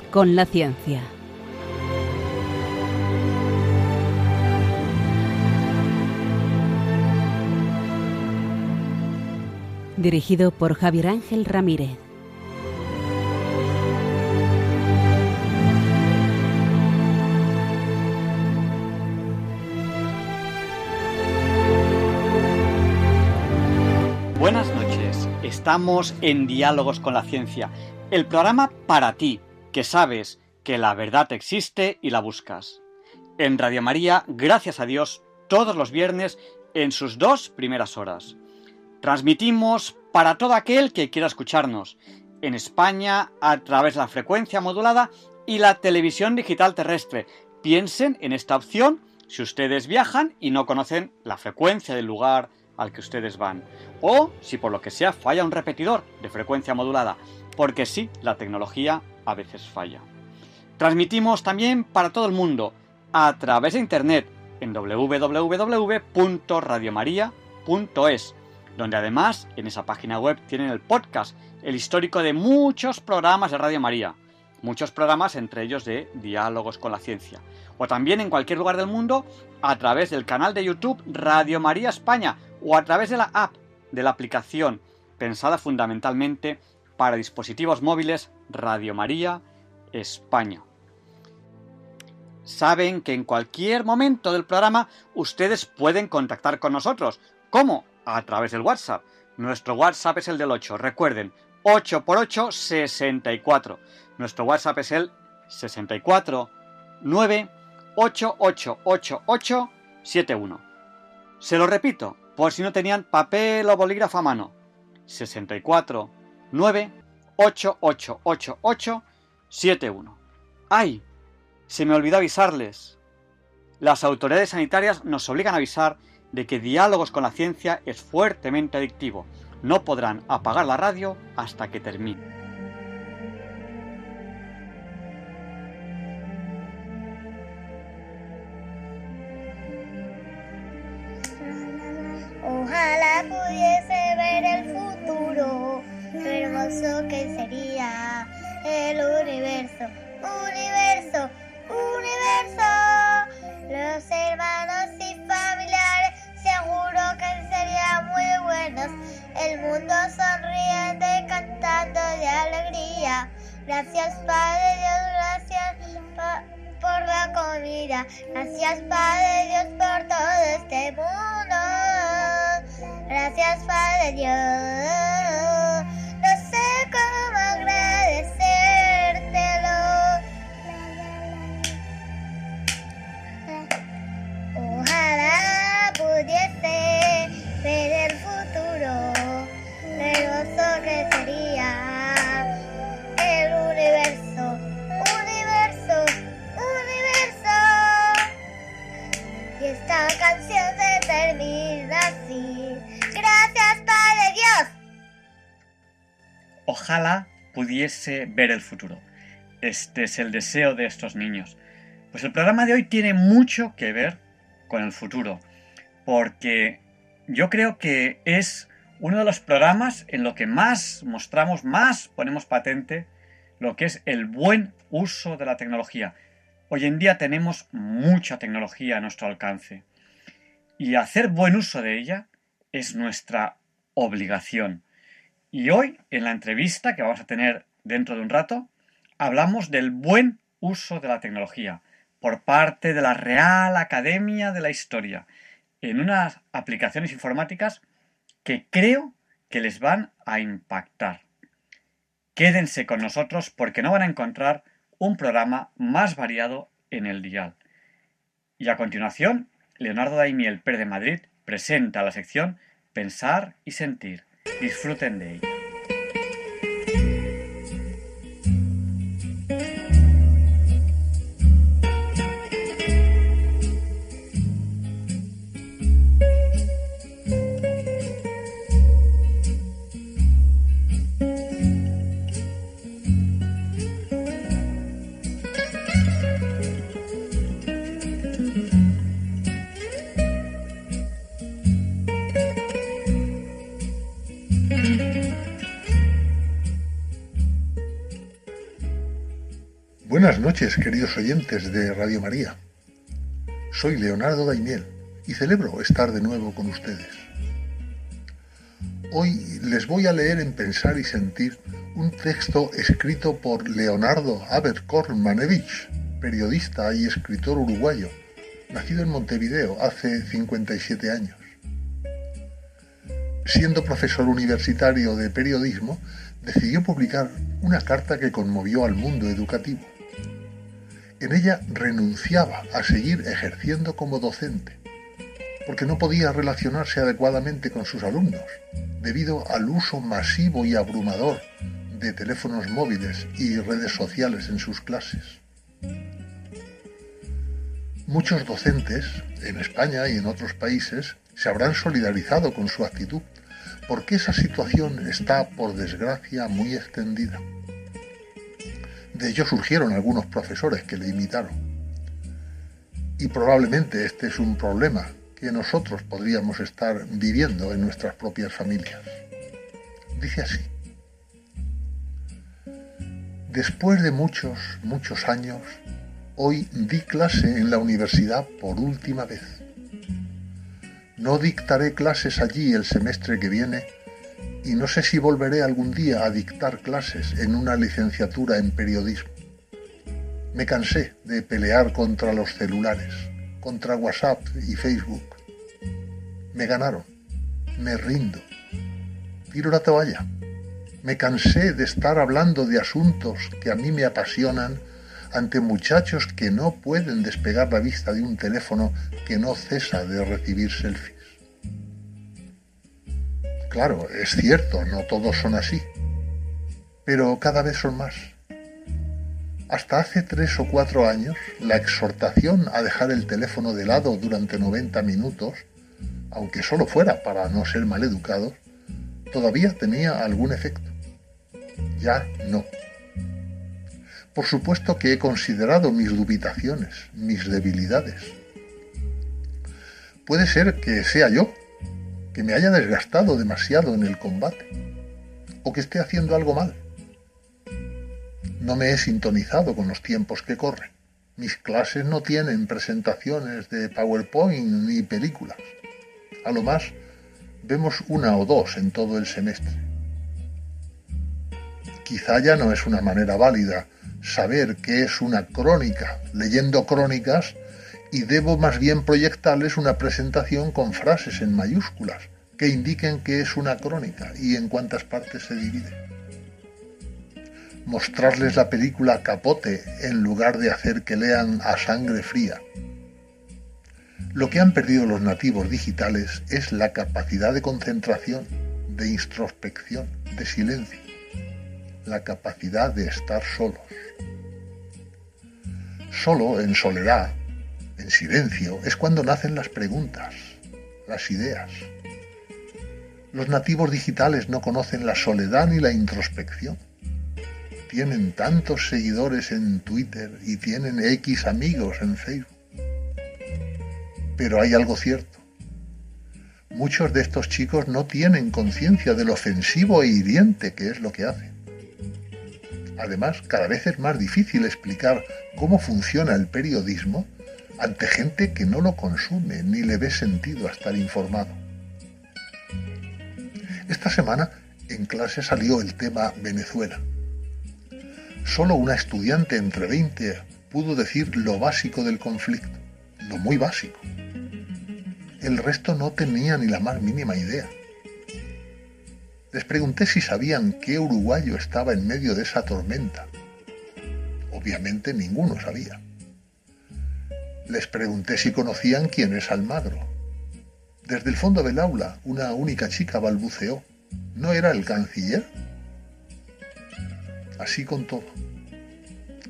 Con la ciencia. Dirigido por Javier Ángel Ramírez. Buenas noches, estamos en Diálogos con la Ciencia, el programa para ti, que sabes que la verdad existe y la buscas. En Radio María, gracias a Dios, todos los viernes en sus dos primeras horas. Transmitimos para todo aquel que quiera escucharnos, en España a través de la frecuencia modulada y la televisión digital terrestre. Piensen en esta opción si ustedes viajan y no conocen la frecuencia del lugar al que ustedes van. O si por lo que sea falla un repetidor de frecuencia modulada, porque sí, la tecnología a veces falla. Transmitimos también para todo el mundo a través de internet en www.radiomaria.es, donde además en esa página web tienen el podcast, el histórico de muchos programas de Radio María, muchos programas entre ellos de Diálogos con la Ciencia, o también en cualquier lugar del mundo a través del canal de YouTube Radio María España o a través de la app de la aplicación pensada fundamentalmente para dispositivos móviles Radio María España. Saben que en cualquier momento del programa ustedes pueden contactar con nosotros. ¿Cómo? A través del WhatsApp. Nuestro WhatsApp es el del 8. Recuerden, 8 por 8, 64. Nuestro WhatsApp es el 64 9 71. Se lo repito, por si no tenían papel o bolígrafo a mano. 64 9 71. ¡Ay! Se me olvidó avisarles. Las autoridades sanitarias nos obligan a avisar de que Diálogos con la Ciencia es fuertemente adictivo. No podrán apagar la radio hasta que termine. Ojalá pudiese ver el futuro, qué hermoso que sería el universo, universo, universo. Los hermanos y familiares seguro que serían muy buenos. El mundo sonriente cantando de alegría. Gracias Padre Dios, gracias por la comida. Gracias Padre Dios por todo este mundo. Gracias Padre Dios. Cómo agradecértelo. Ojalá pudiese ver el futuro, que sería el universo, universo, universo. Y esta canción se termina así. Ojalá pudiese ver el futuro. Este es el deseo de estos niños. Pues el programa de hoy tiene mucho que ver con el futuro, porque yo creo que es uno de los programas en lo que más mostramos, más ponemos patente lo que es el buen uso de la tecnología. Hoy en día tenemos mucha tecnología a nuestro alcance y hacer buen uso de ella es nuestra obligación. Y hoy, en la entrevista que vamos a tener dentro de un rato, hablamos del buen uso de la tecnología por parte de la Real Academia de la Historia en unas aplicaciones informáticas que creo que les van a impactar. Quédense con nosotros porque no van a encontrar un programa más variado en el dial. Y a continuación, Leonardo Daimiel Pérez de Madrid presenta la sección Pensar y Sentir. Disfruten de ella. Queridos oyentes de Radio María. Soy Leonardo Daimiel y celebro estar de nuevo con ustedes. Hoy les voy a leer en Pensar y Sentir un texto escrito por Leonardo Abercorn-Manevich, periodista y escritor uruguayo, nacido en Montevideo hace 57 años. Siendo profesor universitario de periodismo, decidió publicar una carta que conmovió al mundo educativo. En ella renunciaba a seguir ejerciendo como docente, porque no podía relacionarse adecuadamente con sus alumnos, debido al uso masivo y abrumador de teléfonos móviles y redes sociales en sus clases. Muchos docentes, en España y en otros países, se habrán solidarizado con su actitud, porque esa situación está, por desgracia, muy extendida. De ello surgieron algunos profesores que le imitaron. Y probablemente este es un problema que nosotros podríamos estar viviendo en nuestras propias familias. Dice así. Después de muchos, muchos años, hoy di clase en la universidad por última vez. No dictaré clases allí el semestre que viene y no sé si volveré algún día a dictar clases en una licenciatura en periodismo. Me cansé de pelear contra los celulares, contra WhatsApp y Facebook. Me ganaron. Me rindo. Tiro la toalla. Me cansé de estar hablando de asuntos que a mí me apasionan ante muchachos que no pueden despegar la vista de un teléfono que no cesa de recibir selfies. Claro, es cierto, no todos son así, pero cada vez son más. Hasta hace tres o cuatro años, la exhortación a dejar el teléfono de lado durante 90 minutos, aunque solo fuera para no ser maleducados, todavía tenía algún efecto. Ya no. Por supuesto que he considerado mis dubitaciones, mis debilidades. Puede ser que sea yo que me haya desgastado demasiado en el combate o que esté haciendo algo mal. No me he sintonizado con los tiempos que corren. Mis clases no tienen presentaciones de PowerPoint ni películas. A lo más vemos una o dos en todo el semestre. Quizá ya no es una manera válida saber qué es una crónica leyendo crónicas y debo más bien proyectarles una presentación con frases en mayúsculas que indiquen que es una crónica y en cuántas partes se divide. Mostrarles la película Capote en lugar de hacer que lean a sangre fría. Lo que han perdido los nativos digitales es la capacidad de concentración, de introspección, de silencio, la capacidad de estar solos. Solo en soledad en silencio, es cuando nacen las preguntas, las ideas. Los nativos digitales no conocen la soledad ni la introspección. Tienen tantos seguidores en Twitter y tienen X amigos en Facebook. Pero hay algo cierto. Muchos de estos chicos no tienen conciencia del ofensivo e hiriente que es lo que hacen. Además, cada vez es más difícil explicar cómo funciona el periodismo ante gente que no lo consume ni le ve sentido a estar informado. Esta semana en clase salió el tema Venezuela. Solo una estudiante entre 20 pudo decir lo básico del conflicto, lo muy básico. El resto no tenía ni la más mínima idea. Les pregunté si sabían qué uruguayo estaba en medio de esa tormenta. Obviamente ninguno sabía. Les pregunté si conocían quién es Almagro. Desde el fondo del aula, una única chica balbuceó. ¿No era el canciller? Así con todo.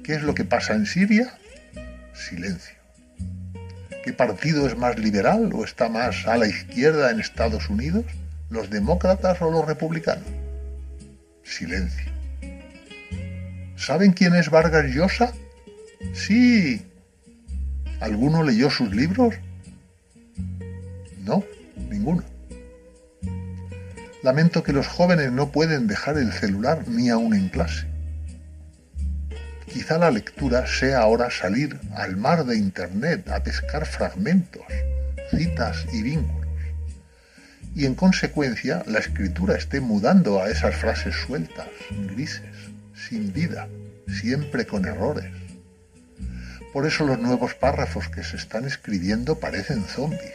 ¿Qué es lo que pasa en Siria? Silencio. ¿Qué partido es más liberal o está más a la izquierda en Estados Unidos? ¿Los demócratas o los republicanos? Silencio. ¿Saben quién es Vargas Llosa? Sí, ¿Alguno leyó sus libros? No, ninguno. Lamento que los jóvenes no pueden dejar el celular ni aún en clase. Quizá la lectura sea ahora salir al mar de Internet a pescar fragmentos, citas y vínculos. Y en consecuencia la escritura esté mudando a esas frases sueltas, grises, sin vida, siempre con errores. Por eso los nuevos párrafos que se están escribiendo parecen zombies.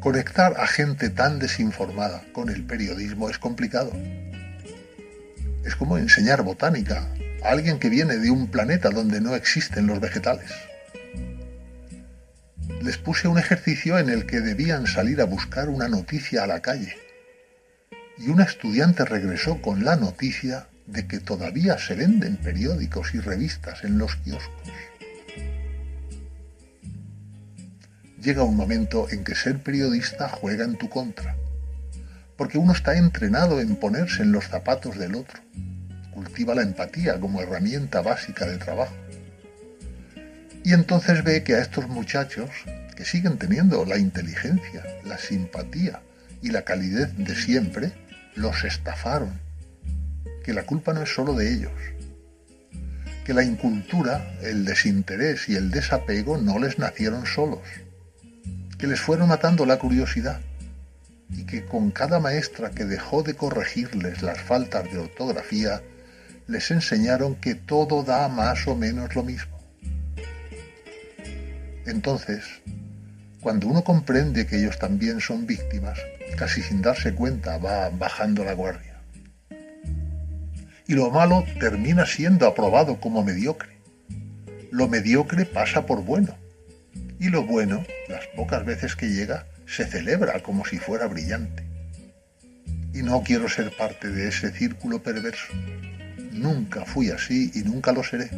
Conectar a gente tan desinformada con el periodismo es complicado. Es como enseñar botánica a alguien que viene de un planeta donde no existen los vegetales. Les puse un ejercicio en el que debían salir a buscar una noticia a la calle. Y una estudiante regresó con la noticia de que todavía se venden periódicos y revistas en los kioscos. Llega un momento en que ser periodista juega en tu contra porque uno está entrenado en ponerse en los zapatos del otro. Cultiva la empatía como herramienta básica de trabajo. Y entonces ve que a estos muchachos, que siguen teniendo la inteligencia, la simpatía y la calidez de siempre, los estafaron. Que la culpa no es solo de ellos. Que la incultura, el desinterés y el desapego no les nacieron solos. Que les fueron matando la curiosidad y que con cada maestra que dejó de corregirles las faltas de ortografía, les enseñaron que todo da más o menos lo mismo. Entonces, cuando uno comprende que ellos también son víctimas, casi sin darse cuenta va bajando la guardia. Y lo malo termina siendo aprobado como mediocre. Lo mediocre pasa por bueno. Y lo bueno, las pocas veces que llega, se celebra como si fuera brillante. Y no quiero ser parte de ese círculo perverso. Nunca fui así y nunca lo seré.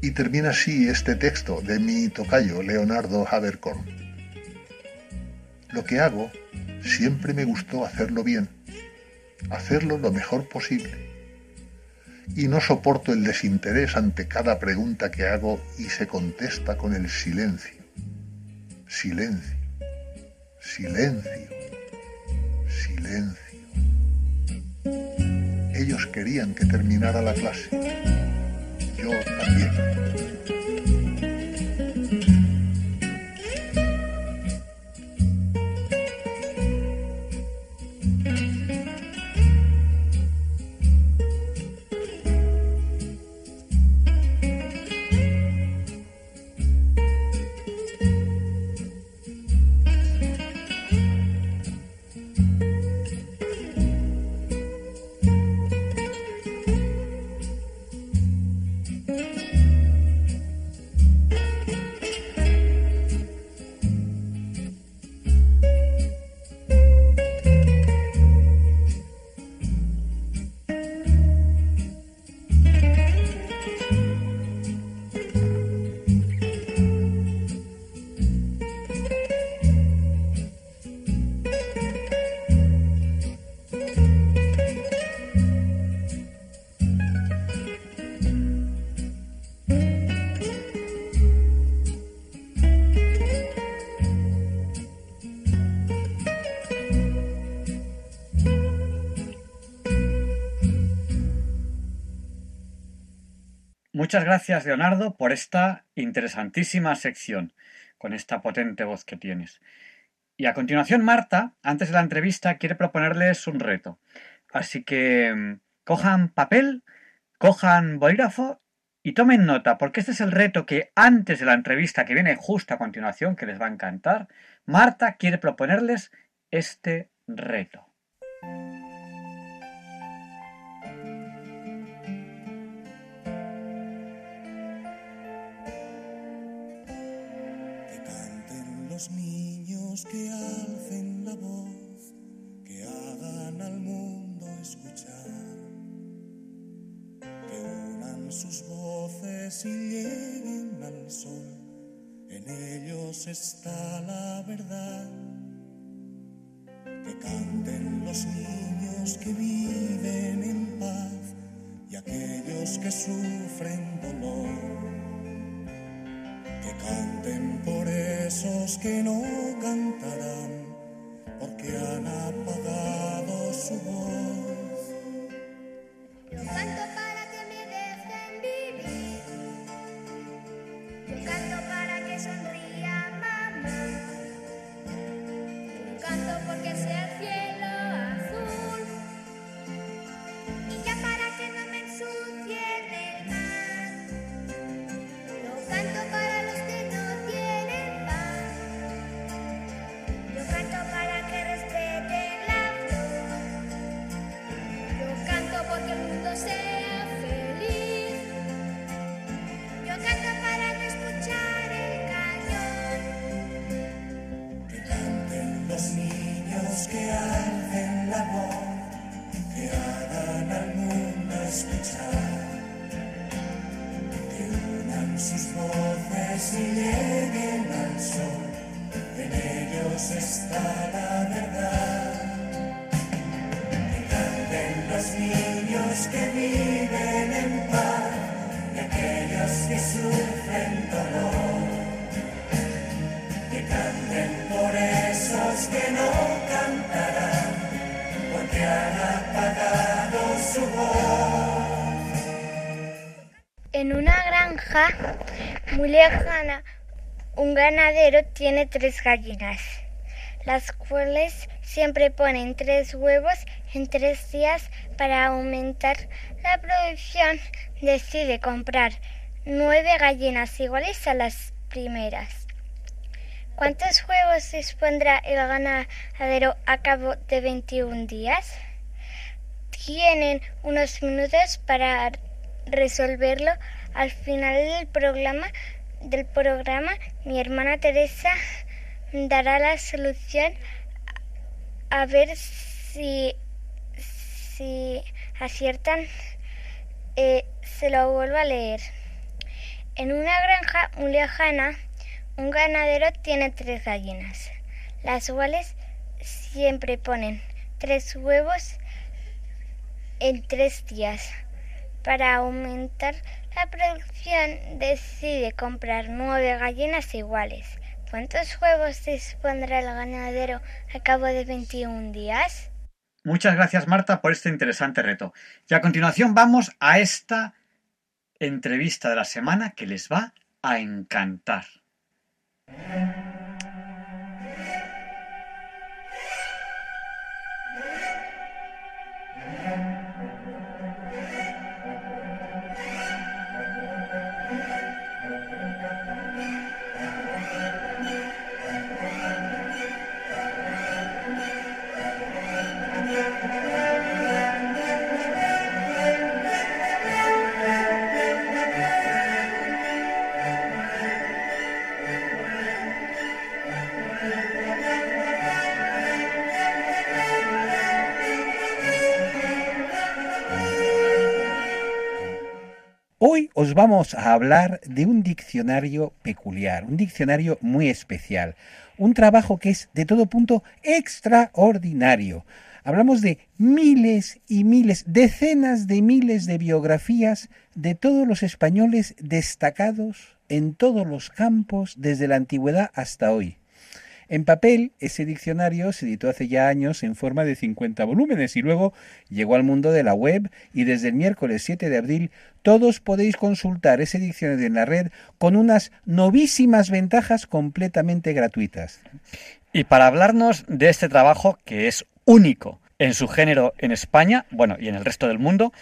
Y termina así este texto de mi tocayo Leonardo Habercorn. Lo que hago siempre me gustó hacerlo bien, hacerlo lo mejor posible. Y no soporto el desinterés ante cada pregunta que hago y se contesta con el silencio silencio, silencio, silencio. Ellos querían que terminara la clase. Yo también. Muchas gracias, Leonardo, por esta interesantísima sección, con esta potente voz que tienes. Y a continuación, Marta, antes de la entrevista, quiere proponerles un reto. Así que mm, cojan papel, cojan bolígrafo y tomen nota, porque este es el reto que antes de la entrevista que viene justo a continuación, que les va a encantar, Marta quiere proponerles este reto. Que alcen la voz, que hagan al mundo escuchar, que unan sus voces y lleguen al sol, en ellos está la verdad. Que canten los niños que viven en paz y aquellos que sufren dolor por esos que no cantarán, porque han apagado su voz. Ganadero tiene tres gallinas, las cuales siempre ponen tres huevos en tres días para aumentar la producción. Decide comprar nueve gallinas iguales a las primeras. ¿Cuántos huevos dispondrá el ganadero a cabo de 21 días? Tienen unos minutos para resolverlo. Al final del programa, del programa, mi hermana Teresa dará la solución a ver si, si aciertan. Eh, se lo vuelvo a leer. En una granja muy lejana, un ganadero tiene tres gallinas, las cuales siempre ponen tres huevos en tres días. Para aumentar la producción decide comprar nueve gallinas iguales. ¿Cuántos huevos dispondrá el ganadero a cabo de 21 días? Muchas gracias Marta por este interesante reto. Y a continuación vamos a esta entrevista de la semana que les va a encantar. Os vamos a hablar de un diccionario peculiar, un diccionario muy especial, un trabajo que es de todo punto extraordinario. Hablamos de miles y miles, decenas de miles de biografías de todos los españoles destacados en todos los campos desde la antigüedad hasta hoy. En papel, ese diccionario se editó hace ya años en forma de 50 volúmenes y luego llegó al mundo de la web y desde el miércoles 7 de abril todos podéis consultar ese diccionario en la red con unas novísimas ventajas completamente gratuitas. Y para hablarnos de este trabajo que es único en su género en España, bueno, y en el resto del mundo,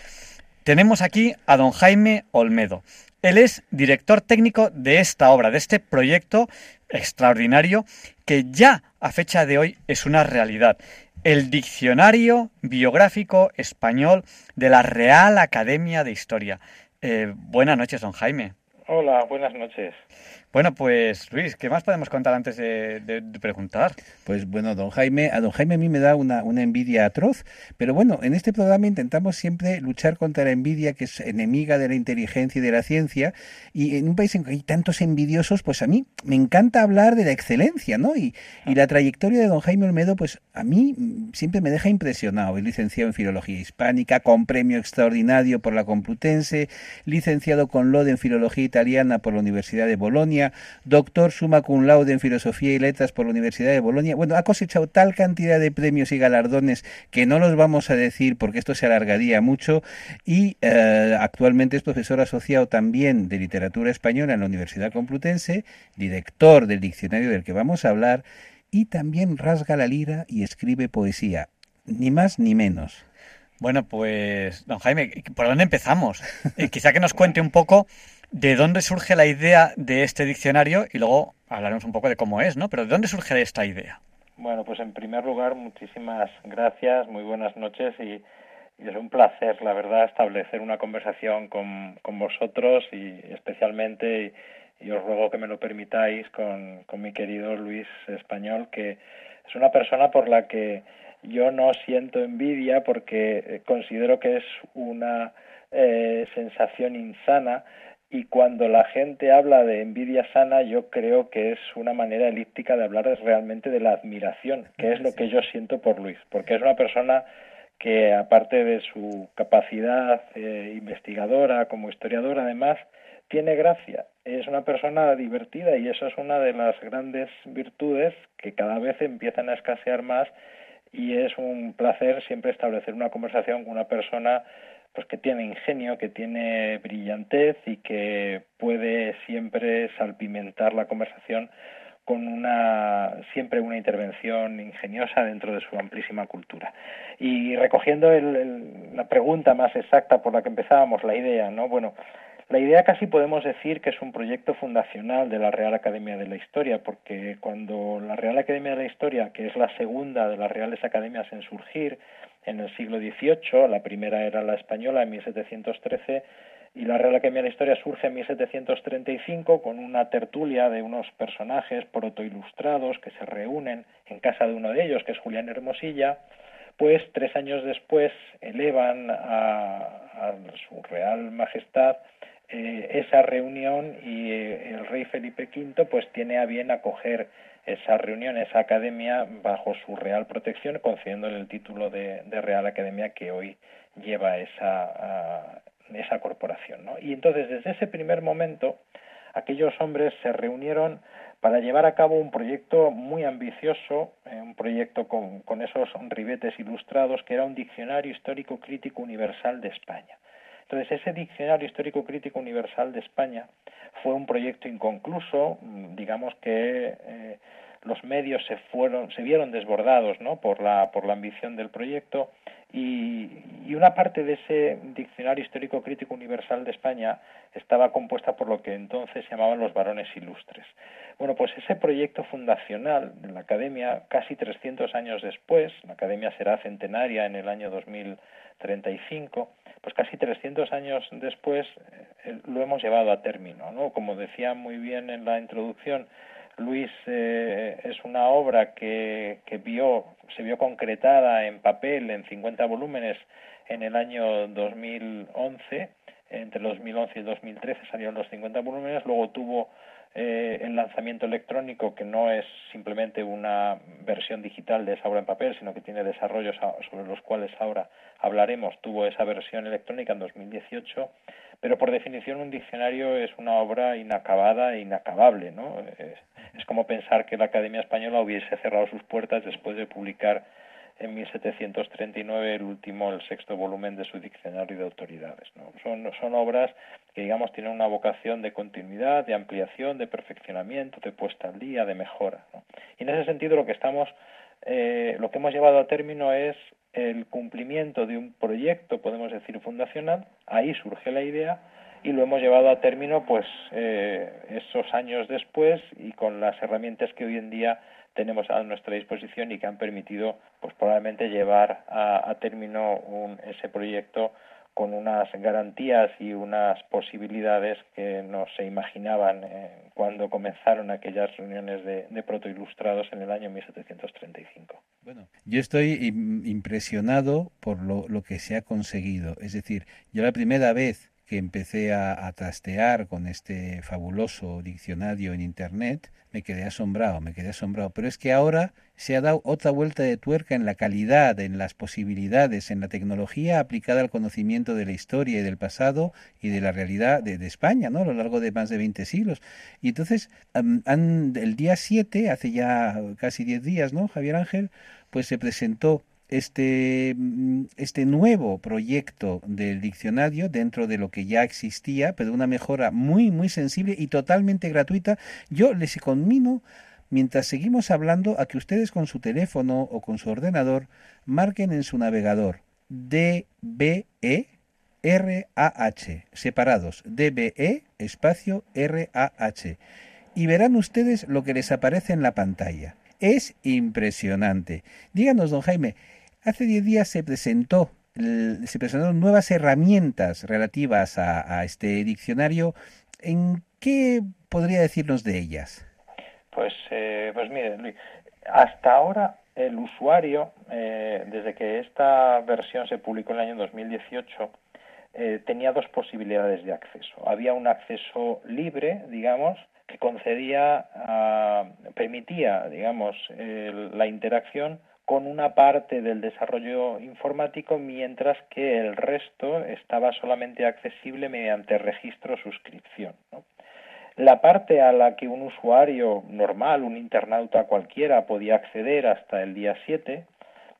tenemos aquí a don Jaime Olmedo. Él es director técnico de esta obra, de este proyecto extraordinario que ya a fecha de hoy es una realidad. El Diccionario Biográfico Español de la Real Academia de Historia. Eh, buenas noches, don Jaime. Hola, buenas noches. Bueno, pues Luis, ¿qué más podemos contar antes de, preguntar? Pues bueno, don Jaime, a don Jaime a mí me da una, una envidia atroz, pero bueno, en este programa intentamos siempre luchar contra la envidia que es enemiga de la inteligencia y de la ciencia, y en un país en que hay tantos envidiosos, pues a mí me encanta hablar de la excelencia, ¿no? Y, y la trayectoria de don Jaime Olmedo, pues a mí siempre me deja impresionado. Es licenciado en Filología Hispánica, con premio extraordinario por la Complutense, licenciado con LOD en Filología Italiana por la Universidad de Bolonia, Doctor summa cum laude en Filosofía y Letras por la Universidad de Bolonia. Bueno, ha cosechado tal cantidad de premios y galardones que no los vamos a decir porque esto se alargaría mucho y eh, actualmente es profesor asociado también de literatura española en la Universidad Complutense, director del diccionario del que vamos a hablar y también rasga la lira y escribe poesía, ni más ni menos. Bueno, pues, don Jaime, ¿por dónde empezamos? Eh, quizá que nos cuente un poco de dónde surge la idea de este diccionario y luego hablaremos un poco de cómo es, ¿no? Pero ¿de dónde surge esta idea? Bueno, pues en primer lugar, muchísimas gracias, muy buenas noches y, es un placer, la verdad, establecer una conversación con, con vosotros y especialmente, y, os ruego que me lo permitáis, con, con mi querido Luis Español, que es una persona por la que yo no siento envidia porque eh, considero que es una eh, sensación insana y cuando la gente habla de envidia sana yo creo que es una manera elíptica de hablar realmente de la admiración, que es lo que yo siento por Luis, porque es una persona que aparte de su capacidad eh, investigadora como historiador además tiene gracia, es una persona divertida y eso es una de las grandes virtudes que cada vez empiezan a escasear más y es un placer siempre establecer una conversación con una persona pues que tiene ingenio, que tiene brillantez y que puede siempre salpimentar la conversación con una siempre una intervención ingeniosa dentro de su amplísima cultura. Y recogiendo la pregunta más exacta por la que empezábamos, la idea, ¿no? Bueno, la idea casi podemos decir que es un proyecto fundacional de la Real Academia de la Historia, porque cuando la Real Academia de la Historia, que es la segunda de las Reales Academias en surgir en el siglo XVIII, la primera era la española en 1713, y la Real Academia de la Historia surge en 1735 con una tertulia de unos personajes protoilustrados que se reúnen en casa de uno de ellos, que es Julián Hermosilla, pues tres años después elevan a, su Real Majestad eh, esa reunión y eh, el rey Felipe V pues tiene a bien acoger esa reunión, esa academia bajo su real protección, concediéndole el título de, Real Academia que hoy lleva esa, esa corporación. Y entonces desde ese primer momento aquellos hombres se reunieron para llevar a cabo un proyecto muy ambicioso, eh, un proyecto con, con esos ribetes ilustrados, que era un diccionario histórico crítico universal de España. Entonces, ese Diccionario Histórico Crítico Universal de España fue un proyecto inconcluso, mm, digamos que eh, los medios se fueron, se vieron desbordados por, la, ambición del proyecto y, y, una parte de ese Diccionario Histórico Crítico Universal de España estaba compuesta por lo que entonces se llamaban los varones ilustres. Bueno, pues ese proyecto fundacional de la Academia, casi 300 años después, la Academia será centenaria en el año 2035, pues casi 300 años después eh, lo hemos llevado a término, ¿no? Como decía muy bien en la introducción, Luis eh, es una obra que, se vio concretada en papel en 50 volúmenes en el año 2011, entre 2011 y 2013 salieron los 50 volúmenes, luego tuvo eh, el lanzamiento electrónico, que no es simplemente una versión digital de esa obra en papel, sino que tiene desarrollos sobre los cuales ahora hablaremos, tuvo esa versión electrónica en 2018, pero por definición un diccionario es una obra inacabada e inacabable, ¿no? es como pensar que la Academia Española hubiese cerrado sus puertas después de publicar en 1739 el último, el sexto volumen de su diccionario de autoridades. Son, obras que, digamos, tienen una vocación de continuidad, de ampliación, de perfeccionamiento, de puesta al día, de mejora. Y en ese sentido lo que estamos, eh, lo que hemos llevado a término es el cumplimiento de un proyecto, podemos decir, fundacional. Ahí surge la idea y lo hemos llevado a término, pues, eh, esos años después y con las herramientas que hoy en día tenemos a nuestra disposición y que han permitido pues probablemente llevar a, término ese proyecto con unas garantías y unas posibilidades que no se imaginaban eh, cuando comenzaron aquellas reuniones de, de protoilustrados en el año 1735. Bueno, yo estoy impresionado por lo, lo, que se ha conseguido. Es decir, yo la primera vez que empecé a, trastear con este fabuloso diccionario en Internet, me quedé asombrado, me quedé asombrado. Pero es que ahora se ha dado otra vuelta de tuerca en la calidad, en las posibilidades, en la tecnología aplicada al conocimiento de la historia y del pasado y de la realidad de, España, ¿no? A lo largo de más de 20 siglos. Y entonces, um, el día 7, hace ya casi 10 días, ¿no, Javier Ángel? Pues se presentó este, mm, este nuevo proyecto del diccionario dentro de lo que ya existía, pero una mejora muy, muy sensible y totalmente gratuita. Yo les conmino, mientras seguimos hablando, a que ustedes con su teléfono o con su ordenador marquen en su navegador DBE RAH, separados, DBE espacio RAH, y verán ustedes lo que les aparece en la pantalla. Es impresionante. Díganos, don Jaime, hace 10 días se presentó se presentaron nuevas herramientas relativas a, este diccionario. ¿En qué podría decirnos de ellas? Pues, eh, pues mire, Luis, hasta ahora el usuario, eh, desde que esta versión se publicó en el año 2018, eh, tenía dos posibilidades de acceso. Había un acceso libre, digamos, que concedía, uh, permitía, digamos, la interacción con una parte del desarrollo informático, mientras que el resto estaba solamente accesible mediante registro suscripción. La parte a la que un usuario normal, un internauta cualquiera, podía acceder hasta el día 7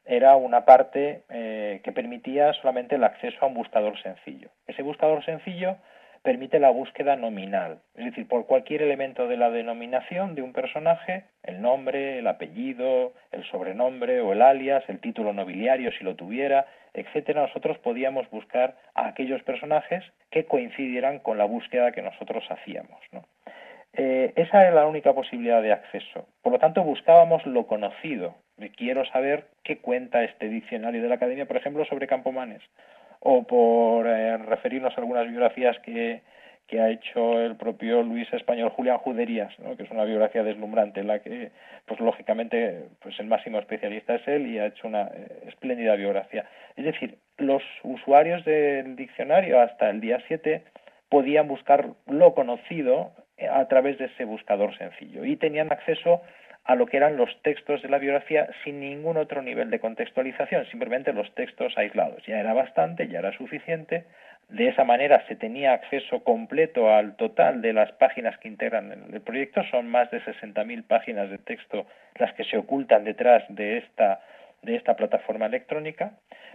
era una parte eh, que permitía solamente el acceso a un buscador sencillo. Ese buscador sencillo permite la búsqueda nominal, es decir, por cualquier elemento de la denominación de un personaje, el nombre, el apellido, el sobrenombre o el alias, el título nobiliario si lo tuviera, etcétera, nosotros podíamos buscar a aquellos personajes que coincidieran con la búsqueda que nosotros hacíamos. ¿no? Eh, esa era la única posibilidad de acceso. Por lo tanto, buscábamos lo conocido. Quiero saber qué cuenta este diccionario de la Academia, por ejemplo, sobre Campomanes o por eh, referirnos a algunas biografías que, que ha hecho el propio Luis Español Julián Juderías, ¿no? que es una biografía deslumbrante en la que, pues lógicamente, pues el máximo especialista es él y ha hecho una eh, espléndida biografía. Es decir, los usuarios del diccionario hasta el día 7 podían buscar lo conocido a través de ese buscador sencillo y tenían acceso a lo que eran los textos de la biografía sin ningún otro nivel de contextualización, simplemente los textos aislados. Ya era bastante, ya era suficiente. De esa manera se tenía acceso completo al total de las páginas que integran el proyecto. Son más de 60.000 páginas de texto las que se ocultan detrás de esta, de esta plataforma electrónica,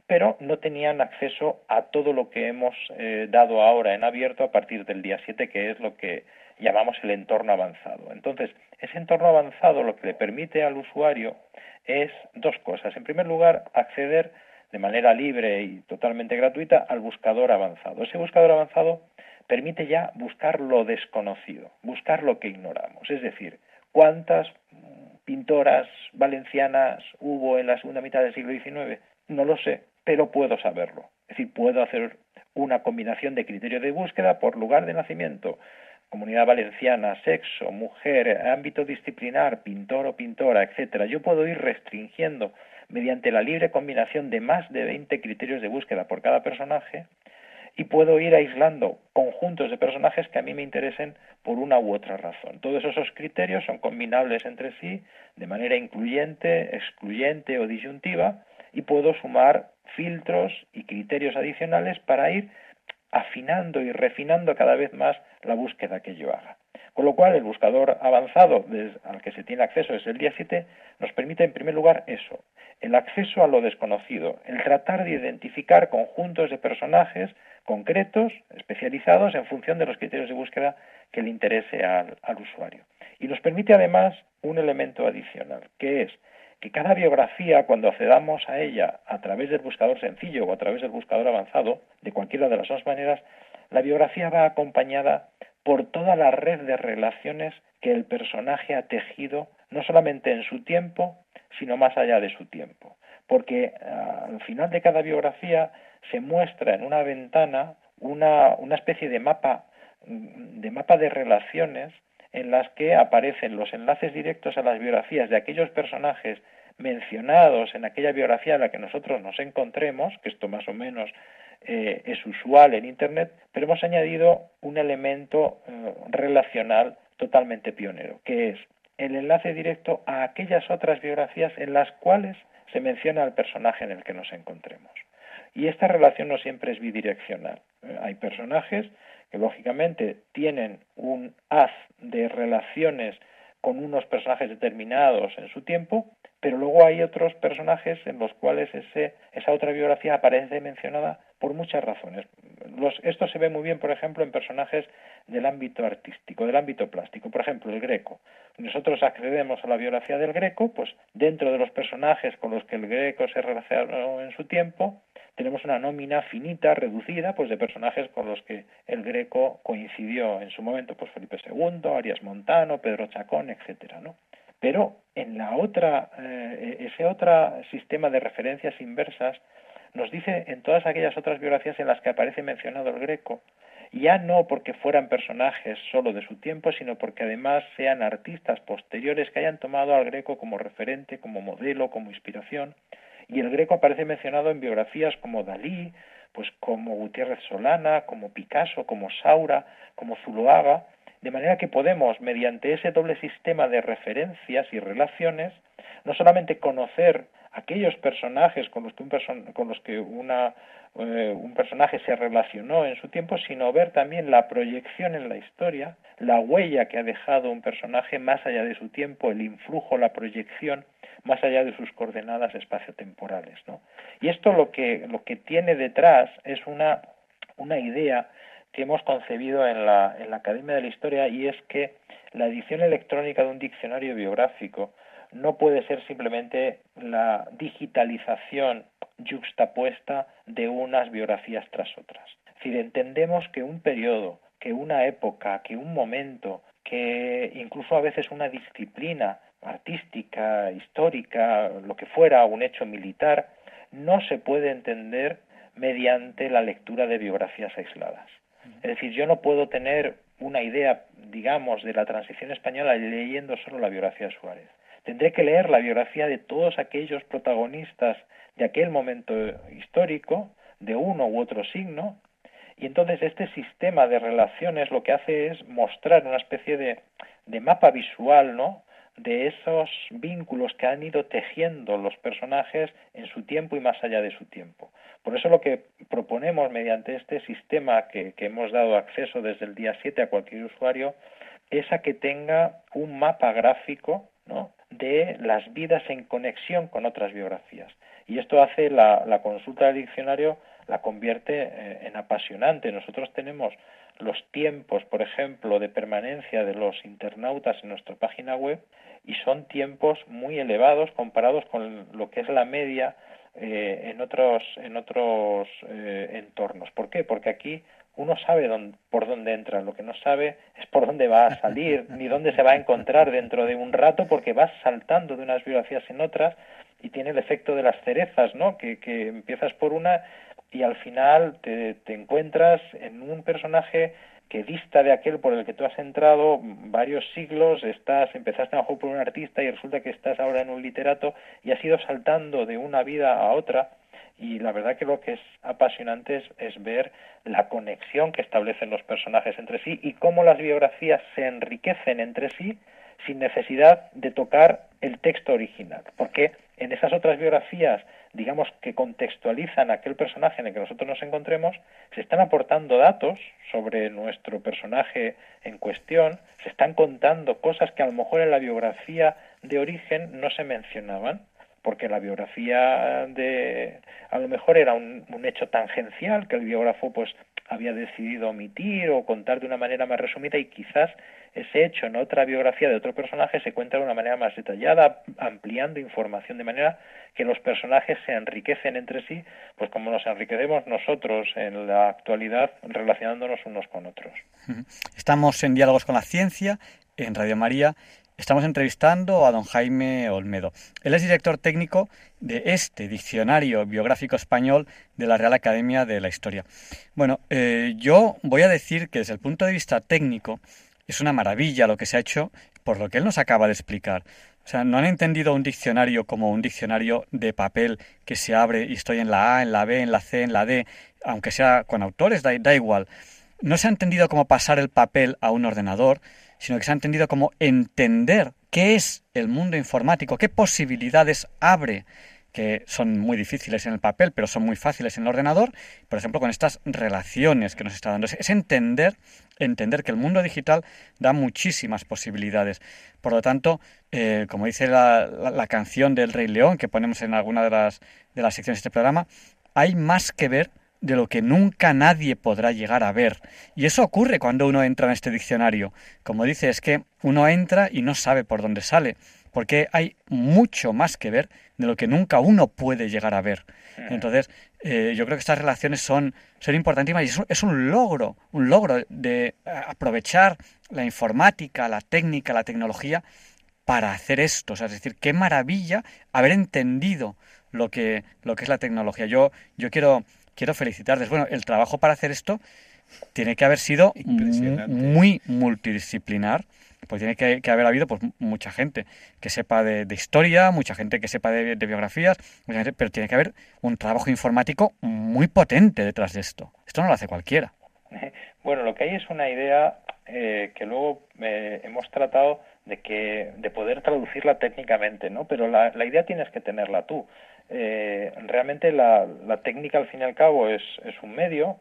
pero no tenían acceso a todo lo que hemos eh, dado ahora en abierto a partir del día 7, que es lo que llamamos el entorno avanzado. Entonces, ese entorno avanzado lo que le permite al usuario es dos cosas. En primer lugar, acceder de manera libre y totalmente gratuita al buscador avanzado. Ese buscador avanzado permite ya buscar lo desconocido, buscar lo que ignoramos. Es decir, cuántas pintoras valencianas hubo en la segunda mitad del siglo XIX. No lo sé, pero puedo saberlo. Es decir, puedo hacer una combinación de criterios de búsqueda por lugar de nacimiento, comunidad valenciana, sexo, mujer, ámbito disciplinar, pintor o pintora, etcétera, yo puedo ir restringiendo mediante la libre combinación de más de 20 criterios de búsqueda por cada personaje y puedo ir aislando conjuntos de personajes que a mí me interesen por una u otra razón. Todos esos criterios son combinables entre sí de manera incluyente, excluyente o disyuntiva y puedo sumar filtros y criterios adicionales para ir afinando y refinando cada vez más la búsqueda que yo haga. Con lo cual, el buscador avanzado al que se tiene acceso desde el día 7 nos permite, en primer lugar, eso, el acceso a lo desconocido, el tratar de identificar conjuntos de personajes concretos, especializados, en función de los criterios de búsqueda que le interese al, al usuario. Y nos permite, además, un elemento adicional, que es que cada biografía, cuando accedamos a ella a través del buscador sencillo o a través del buscador avanzado, de cualquiera de las dos maneras, la biografía va acompañada por toda la red de relaciones que el personaje ha tejido, no solamente en su tiempo, sino más allá de su tiempo. Porque ah, al final de cada biografía se muestra en una ventana una, una especie de mapa, de mapa de relaciones en las que aparecen los enlaces directos a las biografías de aquellos personajes mencionados en aquella biografía en la que nosotros nos encontremos, que esto más o menos eh, es usual en Internet, pero hemos añadido un elemento eh, relacional totalmente pionero, que es el enlace directo a aquellas otras biografías en las cuales se menciona al personaje en el que nos encontremos. Y esta relación no siempre es bidireccional. Eh, hay personajes que lógicamente tienen un haz de relaciones con unos personajes determinados en su tiempo, pero luego hay otros personajes en los cuales ese, esa otra biografía aparece mencionada por muchas razones. esto se ve muy bien, por ejemplo, en personajes del ámbito artístico, del ámbito plástico. Por ejemplo, el Greco. Nosotros accedemos a la biografía del Greco, pues dentro de los personajes con los que el Greco se relacionó en su tiempo, tenemos una nómina finita, reducida, pues de personajes con los que el Greco coincidió en su momento, pues Felipe II, Arias Montano, Pedro Chacón, etcétera, ¿no? Pero en la otra, eh, ese otro sistema de referencias inversas nos dice en todas aquellas otras biografías en las que aparece mencionado el Greco, ya no porque fueran personajes solo de su tiempo, sino porque además sean artistas posteriores que hayan tomado al Greco como referente, como modelo, como inspiración, y el Greco aparece mencionado en biografías como Dalí, pues como Gutiérrez Solana, como Picasso, como Saura, como Zuloaga, de manera que podemos, mediante ese doble sistema de referencias y relaciones, no solamente conocer aquellos personajes con los que un, con los que una, eh, un personaje se relacionó en su tiempo, sino ver también la proyección en la historia, la huella que ha dejado un personaje más allá de su tiempo, el influjo, la proyección más allá de sus coordenadas espaciotemporales. ¿no? Y esto lo que, lo que tiene detrás es una, una idea que hemos concebido en la, en la Academia de la Historia y es que la edición electrónica de un diccionario biográfico no puede ser simplemente la digitalización yuxtapuesta de unas biografías tras otras. Es decir, entendemos que un periodo, que una época, que un momento, que incluso a veces una disciplina artística, histórica, lo que fuera, un hecho militar, no se puede entender mediante la lectura de biografías aisladas. Es decir, yo no puedo tener una idea, digamos, de la transición española leyendo solo la biografía de Suárez. Tendré que leer la biografía de todos aquellos protagonistas de aquel momento histórico, de uno u otro signo, y entonces este sistema de relaciones lo que hace es mostrar una especie de, de mapa visual, ¿no? de esos vínculos que han ido tejiendo los personajes en su tiempo y más allá de su tiempo. Por eso lo que proponemos mediante este sistema que, hemos dado acceso desde el día 7 a cualquier usuario es a que tenga un mapa gráfico de las vidas en conexión con otras biografías. Y esto hace la, consulta del diccionario, la convierte eh, en apasionante. Nosotros tenemos los tiempos, por ejemplo, de permanencia de los internautas en nuestra página web y son tiempos muy elevados comparados con lo que es la media eh, en otros, en otros eh, entornos. ¿Por qué? Porque aquí uno sabe por dónde entra, lo que no sabe es por dónde va a salir, ni dónde se va a encontrar dentro de un rato, porque vas saltando de unas biografías en otras y tiene el efecto de las cerezas, ¿no? Que, que empiezas por una y al final te, te encuentras en un personaje que dista de aquel por el que tú has entrado varios siglos, estás, empezaste a jugar por un artista y resulta que estás ahora en un literato y has ido saltando de una vida a otra y la verdad que lo que es apasionante es, es, ver la conexión que establecen los personajes entre sí y cómo las biografías se enriquecen entre sí sin necesidad de tocar el texto original, porque en esas otras biografías digamos, que contextualizan aquel personaje en el que nosotros nos encontremos, se están aportando datos sobre nuestro personaje en cuestión, se están contando cosas que a lo mejor en la biografía de origen no se mencionaban, porque la biografía de a lo mejor era un, hecho tangencial que el biógrafo pues había decidido omitir o contar de una manera más resumida y quizás ese hecho en otra biografía de otro personaje se cuenta de una manera más detallada, ampliando información de manera que los personajes se enriquecen entre sí, pues como nos enriquecemos nosotros en la actualidad relacionándonos unos con otros. Estamos en Diálogos con la Ciencia, en Radio María. Estamos entrevistando a don Jaime Olmedo. Él es director técnico de este diccionario biográfico español de la Real Academia de la Historia. Bueno, eh, yo voy a decir que desde el punto de vista técnico, es una maravilla lo que se ha hecho por lo que él nos acaba de explicar. O sea, no han entendido un diccionario como un diccionario de papel que se abre y estoy en la A, en la B, en la C, en la D, aunque sea con autores, da, da igual. No se ha entendido cómo pasar el papel a un ordenador, sino que se ha entendido cómo entender qué es el mundo informático, qué posibilidades abre que son muy difíciles en el papel, pero son muy fáciles en el ordenador, por ejemplo, con estas relaciones que nos está dando. Es entender, entender que el mundo digital da muchísimas posibilidades. Por lo tanto, eh, como dice la, la, canción del Rey León que ponemos en alguna de las, de las secciones de este programa, hay más que ver de lo que nunca nadie podrá llegar a ver. Y eso ocurre cuando uno entra en este diccionario. Como dice, es que uno entra y no sabe por dónde sale, porque hay mucho más que ver de lo que nunca uno puede llegar a ver. Entonces, eh, yo creo que estas relaciones son, son importantísimas y es un, es un logro, un logro de aprovechar la informática, la técnica, la tecnología para hacer esto. O sea, es decir, qué maravilla haber entendido lo que, lo que es la tecnología. Yo, yo quiero quiero felicitarles. Bueno, el trabajo para hacer esto tiene que haber sido muy multidisciplinar, pues tiene que, haber habido pues mucha gente que sepa de, historia, mucha gente que sepa de, biografías, pero tiene que haber un trabajo informático muy potente detrás de esto. Esto no lo hace cualquiera. Bueno, lo que hay es una idea eh, que luego eh, hemos tratado de que de poder traducirla técnicamente, ¿no? Pero la, la idea tienes que tenerla tú. Eh, realmente la, técnica al fin y al cabo es, es, un medio,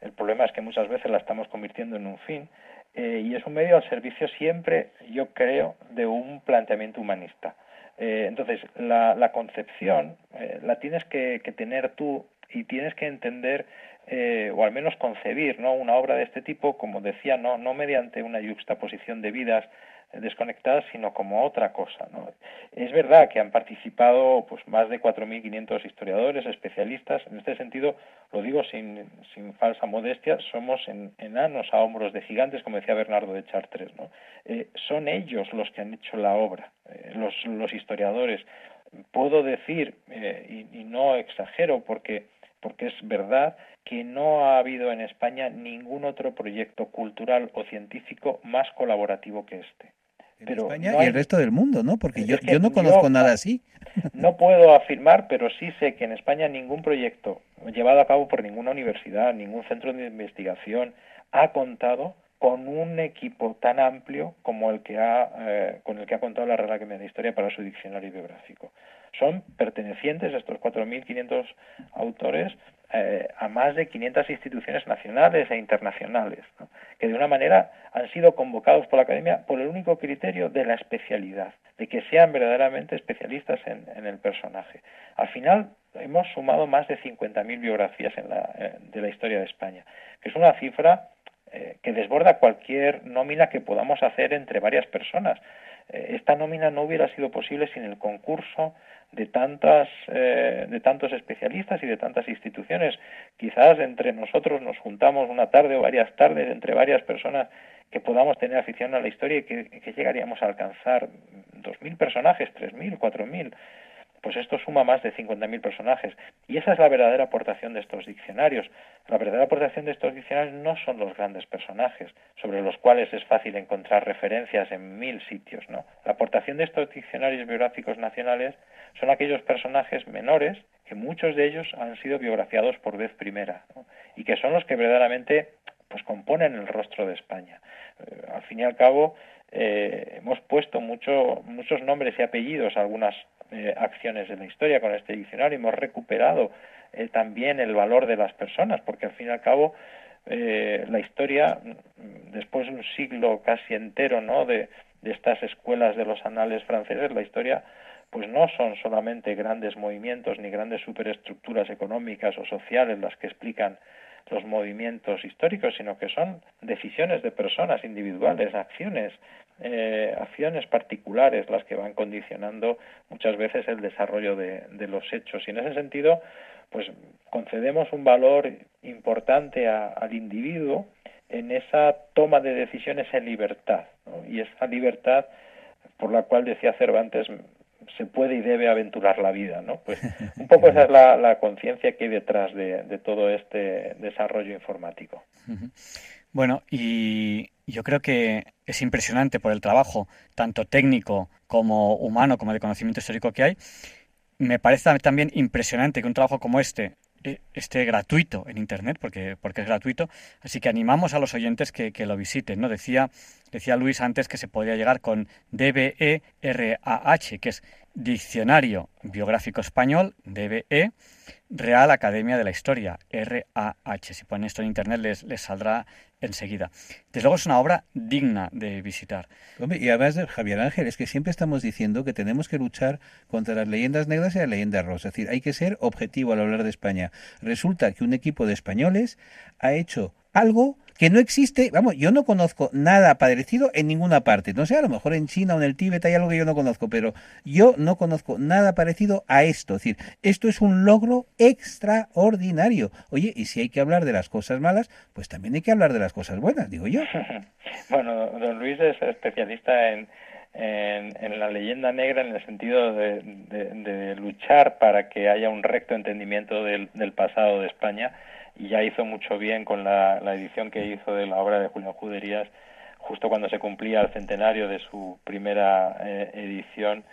el problema es que muchas veces la estamos convirtiendo en un fin, eh, y es un medio al servicio siempre, yo creo, de un planteamiento humanista. Eh, entonces, la, concepción la tienes que, que, tener tú y tienes que entender o al menos concebir ¿no? una obra de este tipo, como decía, no, no mediante una juxtaposición de vidas desconectadas, sino como otra cosa. ¿no? Es verdad que han participado pues, más de 4.500 historiadores, especialistas. En este sentido, lo digo sin, sin falsa modestia, somos en, enanos a hombros de gigantes, como decía Bernardo de Chartres. Eh, son ellos los que han hecho la obra, eh, los, los historiadores. Puedo decir, eh, y, y no exagero, porque porque es verdad que no ha habido en España ningún otro proyecto cultural o científico más colaborativo que este en España y el resto del mundo, ¿no? Porque yo, yo no conozco nada así. No puedo afirmar, pero sí sé que en España ningún proyecto llevado a cabo por ninguna universidad, ningún centro de investigación ha contado con un equipo tan amplio como el que ha, eh, con el que ha contado la Real Academia de Historia para su diccionario biográfico. Son pertenecientes estos 4.500 autores eh, a más de 500 instituciones nacionales e internacionales, que de una manera han sido convocados por la Academia por el único criterio de la especialidad, de que sean verdaderamente especialistas en, el personaje. Al final hemos sumado más de 50.000 biografías en la, eh, de la historia de España, que es una cifra eh, que desborda cualquier nómina que podamos hacer entre varias personas. esta nómina no hubiera sido posible sin el concurso de tantas eh, de tantos especialistas y de tantas instituciones quizás entre nosotros nos juntamos una tarde o varias tardes entre varias personas que podamos tener afición a la historia y que, que llegaríamos a alcanzar dos mil personajes tres mil cuatro mil pues esto suma más de 50.000 personajes. Y esa es la verdadera aportación de estos diccionarios. La verdadera aportación de estos diccionarios no son los grandes personajes, sobre los cuales es fácil encontrar referencias en mil sitios. ¿no? La aportación de estos diccionarios biográficos nacionales son aquellos personajes menores que muchos de ellos han sido biografiados por vez primera y que son los que verdaderamente pues componen el rostro de España. Eh, al fin y al cabo, eh, hemos puesto mucho, muchos nombres y apellidos a algunas eh, acciones de la historia con este diccionario, hemos recuperado eh, también el valor de las personas, porque al fin y al cabo la historia, mm, después de un siglo casi entero ¿no? de, de estas escuelas de los anales franceses, la historia pues no son solamente grandes movimientos ni grandes superestructuras económicas o sociales las que explican los movimientos históricos, sino que son decisiones de personas individuales, acciones eh, acciones particulares las que van condicionando muchas veces el desarrollo de, los hechos. Y en ese sentido, pues concedemos un valor importante al individuo en esa toma de decisiones en libertad. Y esa libertad por la cual decía Cervantes se puede y debe aventurar la vida, ¿no? Pues un poco esa es la, conciencia que hay detrás de, de, todo este desarrollo informático. Bueno, y, yo creo que es impresionante por el trabajo, tanto técnico como humano, como de conocimiento histórico que hay. Me parece también impresionante que un trabajo como este esté gratuito en internet porque, porque es gratuito. Así que animamos a los oyentes que, que, lo visiten no decía decía Luis antes que se podía llegar con DBERAH que es diccionario biográfico español DBE Real Academia de la Historia, RAH. Si ponen esto en internet les, saldrá enseguida. Desde luego es una obra digna de visitar. Y además, Javier Ángel, es que siempre estamos diciendo que tenemos que luchar contra las leyendas negras y las leyendas rosas. Es decir, hay que ser objetivo al hablar de España. Resulta que un equipo de españoles ha hecho algo que no existe, vamos, yo no conozco nada parecido en ninguna parte. No sé, a lo mejor en China o en el Tíbet hay algo que yo no conozco, pero yo no conozco nada parecido a esto. Es decir, esto es un logro extraordinario. Oye, y si hay que hablar de las cosas malas, pues también hay que hablar de las cosas buenas, digo yo. bueno, don Luis es especialista en, en, la leyenda negra en el sentido de, luchar para que haya un recto entendimiento del pasado de España y ya hizo mucho bien con la, edición que hizo de la obra de Julián Juderías justo cuando se cumplía el centenario de su primera eh, edición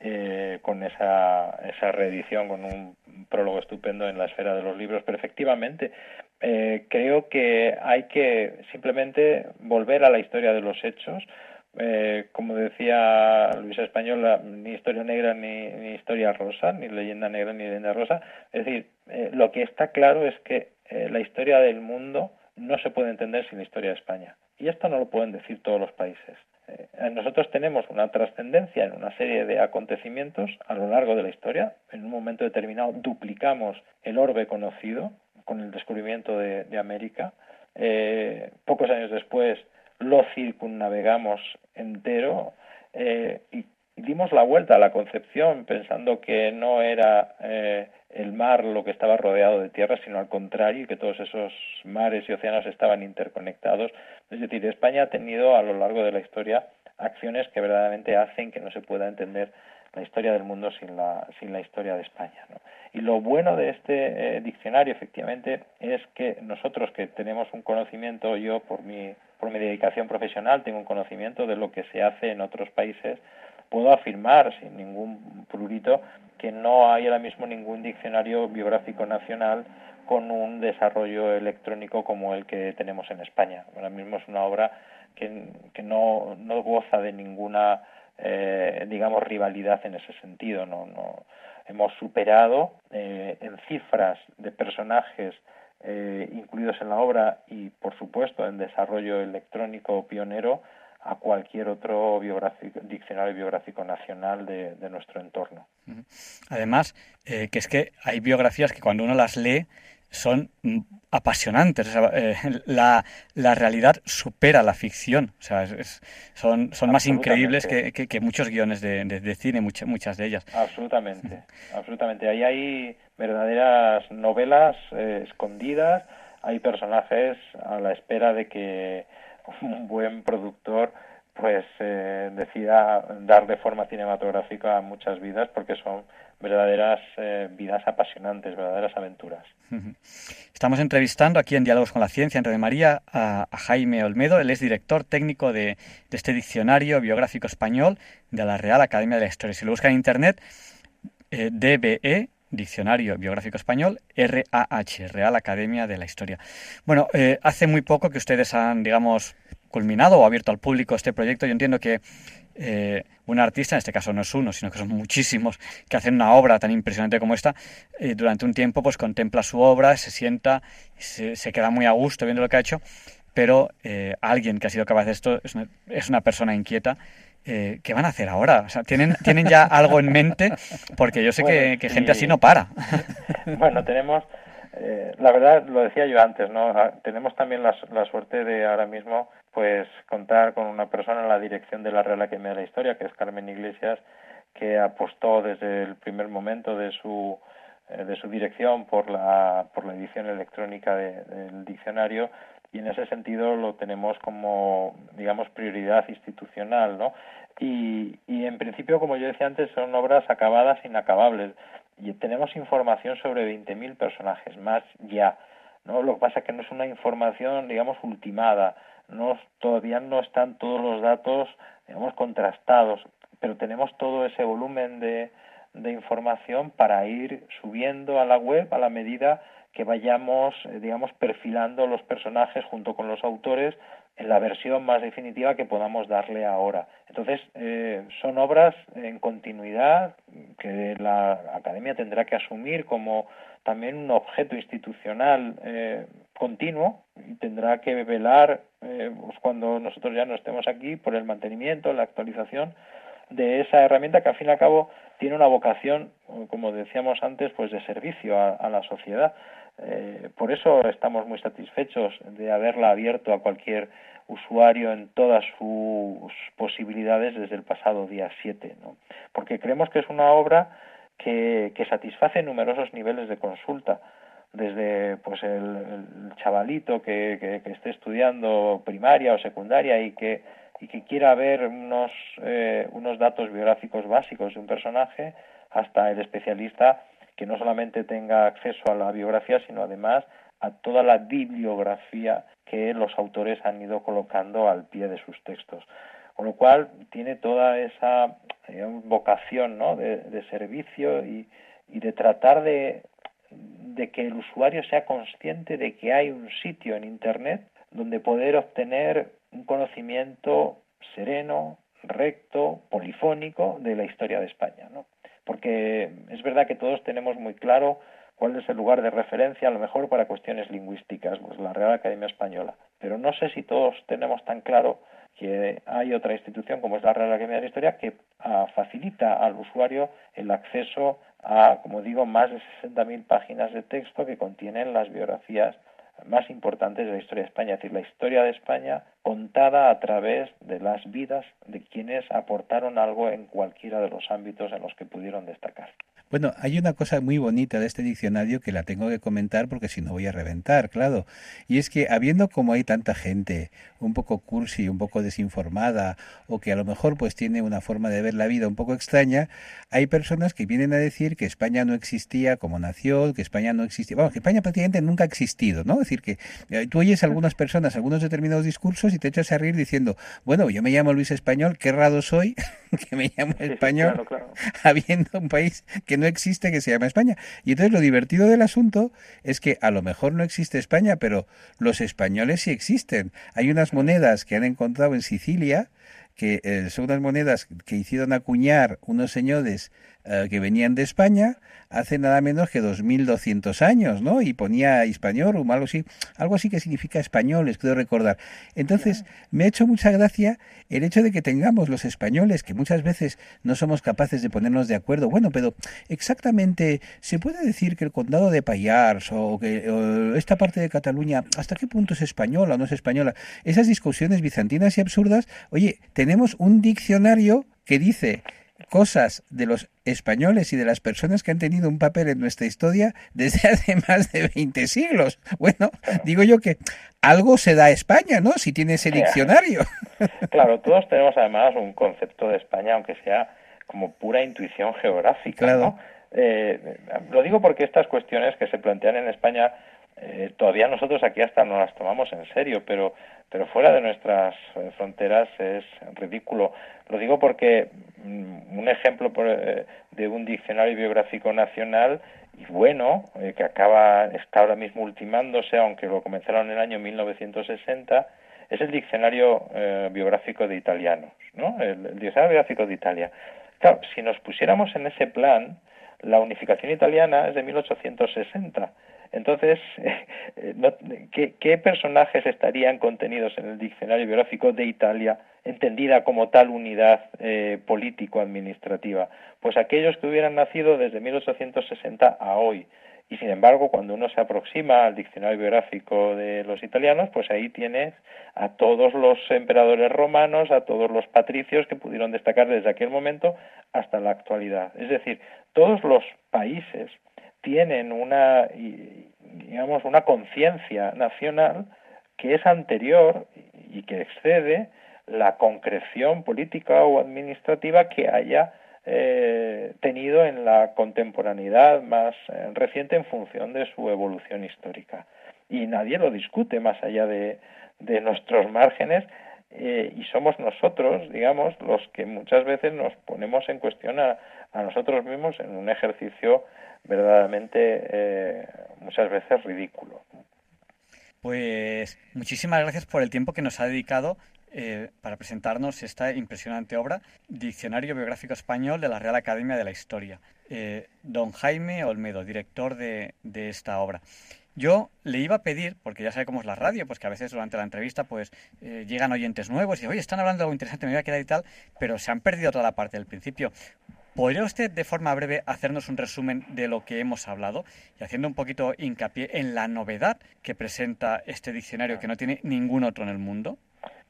eh, con esa, esa reedición, con un prólogo estupendo en la esfera de los libros. Pero efectivamente, eh, creo que hay que simplemente volver a la historia de los hechos. Como decía Luis Español, ni historia negra ni, historia rosa, ni leyenda negra ni leyenda rosa. Es decir, lo que está claro es que eh, la historia del mundo no se puede entender sin la historia de España. Y esto no lo pueden decir todos los países. Eh, nosotros tenemos una trascendencia en una serie de acontecimientos a lo largo de la historia. En un momento determinado duplicamos el orbe conocido con el descubrimiento de, América. Eh, pocos años después lo circunnavegamos entero y dimos la vuelta a la concepción pensando que no era el mar lo que estaba rodeado de tierra, sino al contrario, que todos esos mares y océanos estaban interconectados. Es decir, España ha tenido a lo largo de la historia acciones que verdaderamente hacen que no se pueda entender la historia del mundo sin la, sin la historia de España. Y lo bueno de este eh, diccionario, efectivamente, es que nosotros que tenemos un conocimiento, yo por mi, por mi dedicación profesional tengo un conocimiento de lo que se hace en otros países, puedo afirmar sin ningún prurito que no hay ahora mismo ningún diccionario biográfico nacional con un desarrollo electrónico como el que tenemos en España. Ahora mismo es una obra que, no goza de ninguna, eh, digamos, rivalidad en ese sentido. No, no hemos superado eh, en cifras de personajes eh, incluidos en la obra y, por supuesto, en desarrollo electrónico pionero a cualquier otro biográfico, diccionario biográfico nacional de, nuestro entorno. Además, eh, que es que hay biografías que cuando uno las lee son mm, apasionantes. Eh, la, la, realidad supera la ficción. O sea, son, son más increíbles que, que, muchos guiones de, de, cine, muchas, muchas de ellas. Absolutamente, absolutamente. Ahí hay verdaderas novelas eh, escondidas, hay personajes a la espera de que un buen productor pues eh, decida darle forma cinematográfica a muchas vidas porque son verdaderas eh, vidas apasionantes, verdaderas aventuras. Estamos entrevistando aquí en Diálogos con la Ciencia, en María, a, Jaime Olmedo. Él es director técnico de, este diccionario biográfico español de la Real Academia de la Historia. Si lo buscan en Internet, eh, DBE, Diccionario Biográfico Español, RAH, Real Academia de la Historia. Bueno, eh, hace muy poco que ustedes han, digamos, culminado o abierto al público este proyecto. Yo entiendo que eh, un artista, en este caso no es uno, sino que son muchísimos, que hacen una obra tan impresionante como esta, eh, durante un tiempo pues contempla su obra, se sienta, se, se, queda muy a gusto viendo lo que ha hecho, pero alguien que ha sido capaz de esto es una, es una persona inquieta eh, ¿qué van a hacer ahora? O sea, ¿tienen, ¿tienen ya algo en mente? Porque yo sé que, gente así no para. bueno, tenemos, eh, la verdad, lo decía yo antes, ¿no? Tenemos también la, suerte de ahora mismo, pues, contar con una persona en la dirección de la Real Academia de la Historia, que es Carmen Iglesias, que apostó desde el primer momento de su eh, de su dirección por la por la edición electrónica del diccionario y en ese sentido lo tenemos como, digamos, prioridad institucional, ¿no? Y, y en principio, como yo decía antes, son obras acabadas inacabables. Y tenemos información sobre 20.000 personajes, más ya. ¿no? Lo que pasa es que no es una información, digamos, ultimada. No, todavía no están todos los datos, digamos, contrastados, pero tenemos todo ese volumen de, de información para ir subiendo a la web a la medida que vayamos, eh, digamos, perfilando los personajes junto con los autores en la versión más definitiva que podamos darle ahora. Entonces, eh, son obras en continuidad que la Academia tendrá que asumir como también un objeto institucional eh, continuo tendrá que velar, pues cuando nosotros ya no estemos aquí, por el mantenimiento, la actualización de esa herramienta que al fin y al cabo tiene una vocación, como decíamos antes, pues de servicio a la sociedad. Eh, por eso estamos muy satisfechos de haberla abierto a cualquier usuario en todas sus posibilidades desde el pasado día 7, ¿no? porque creemos que es una obra que, que satisface numerosos niveles de consulta desde pues el, chavalito que, que, esté estudiando primaria o secundaria y que y que quiera ver unos eh, unos datos biográficos básicos de un personaje hasta el especialista que no solamente tenga acceso a la biografía, sino además a toda la bibliografía que los autores han ido colocando al pie de sus textos. Con lo cual tiene toda esa vocación ¿no? de, servicio y, y, de tratar de, de que el usuario sea consciente de que hay un sitio en Internet donde poder obtener un conocimiento sereno, recto, polifónico de la historia de España. ¿no? porque es verdad que todos tenemos muy claro cuál es el lugar de referencia, a lo mejor para cuestiones lingüísticas, pues la Real Academia Española. Pero no sé si todos tenemos tan claro que hay otra institución como es la Real Academia de la Historia que ah, facilita al usuario el acceso a, como digo, más de 60.000 páginas de texto que contienen las biografías más importantes de la historia de España, es decir, la historia de España contada a través de las vidas de quienes aportaron algo en cualquiera de los ámbitos en los que pudieron destacar. Bueno, hay una cosa muy bonita de este diccionario que la tengo que comentar porque si no voy a reventar, claro. Y es que habiendo como hay tanta gente un poco cursi, un poco desinformada o que a lo mejor pues tiene una forma de ver la vida un poco extraña, hay personas que vienen a decir que España no existía como nación, que España no existía, vamos, que España prácticamente nunca ha existido, ¿no? Es decir, que eh, tú oyes a algunas personas algunos determinados discursos y te echas a reír diciendo, bueno, yo me llamo Luis Español, qué raro soy que me llamo español, habiendo un país que no existe que se llama España. Y entonces lo divertido del asunto es que a lo mejor no existe España, pero los españoles sí existen. Hay unas monedas que han encontrado en Sicilia, que eh, son unas monedas que hicieron acuñar unos señores eh, que venían de España hace nada menos que 2200 años, ¿no? Y ponía español o algo así, algo así que significa españoles, creo recordar. Entonces, me ha hecho mucha gracia el hecho de que tengamos los españoles, que muchas veces no somos capaces de ponernos de acuerdo. Bueno, pero exactamente, ¿se puede decir que el condado de Payars o que esta parte de Cataluña, hasta qué punto es española o no es española? Esas discusiones bizantinas y absurdas, oye, tenemos un diccionario que dice cosas de los españoles y de las personas que han tenido un papel en nuestra historia desde hace más de 20 siglos. Bueno, digo yo que algo se da a España, ¿no? Si tiene ese diccionario. Claro, todos tenemos además un concepto de España, aunque sea como pura intuición geográfica, claro. Eh, lo digo porque estas cuestiones que se plantean en España eh, todavía nosotros aquí hasta no las tomamos en serio, pero, pero fuera de nuestras eh, fronteras es ridículo. Lo digo porque mm, un ejemplo eh, de un diccionario biográfico nacional y bueno, que acaba, está ahora mismo ultimándose, aunque lo comenzaron en el año 1960, es el diccionario biográfico de italianos, ¿no? El, el diccionario biográfico de Italia. Claro, si nos pusiéramos en ese plan, la unificación italiana es de 1860 entonces, ¿qué, personajes estarían contenidos en el diccionario biográfico de Italia, entendida como tal unidad eh, político-administrativa? Pues aquellos que hubieran nacido desde 1860 a hoy. Y sin embargo, cuando uno se aproxima al diccionario biográfico de los italianos, pues ahí tienes a todos los emperadores romanos, a todos los patricios que pudieron destacar desde aquel momento hasta la actualidad. Es decir, todos los países tienen una, digamos, una conciencia nacional que es anterior y que excede la concreción política o administrativa que haya eh, tenido en la contemporaneidad más eh, reciente en función de su evolución histórica. Y nadie lo discute más allá de, de nuestros márgenes eh, y somos nosotros, digamos, los que muchas veces nos ponemos en cuestión a, nosotros mismos en un ejercicio verdaderamente eh, muchas veces ridículo. Pues muchísimas gracias por el tiempo que nos ha dedicado eh, para presentarnos esta impresionante obra, Diccionario Biográfico Español de la Real Academia de la Historia. don Jaime Olmedo, director de esta obra. Yo le iba a pedir, porque ya sabe cómo es la radio, pues que a veces durante la entrevista pues eh, llegan oyentes nuevos y oye, están hablando de algo interesante, me voy a quedar y tal, pero se han perdido toda la parte del principio. ¿Podría usted de forma breve hacernos un resumen de lo que hemos hablado y haciendo un poquito hincapié en la novedad que presenta este diccionario que no tiene ningún otro en el mundo?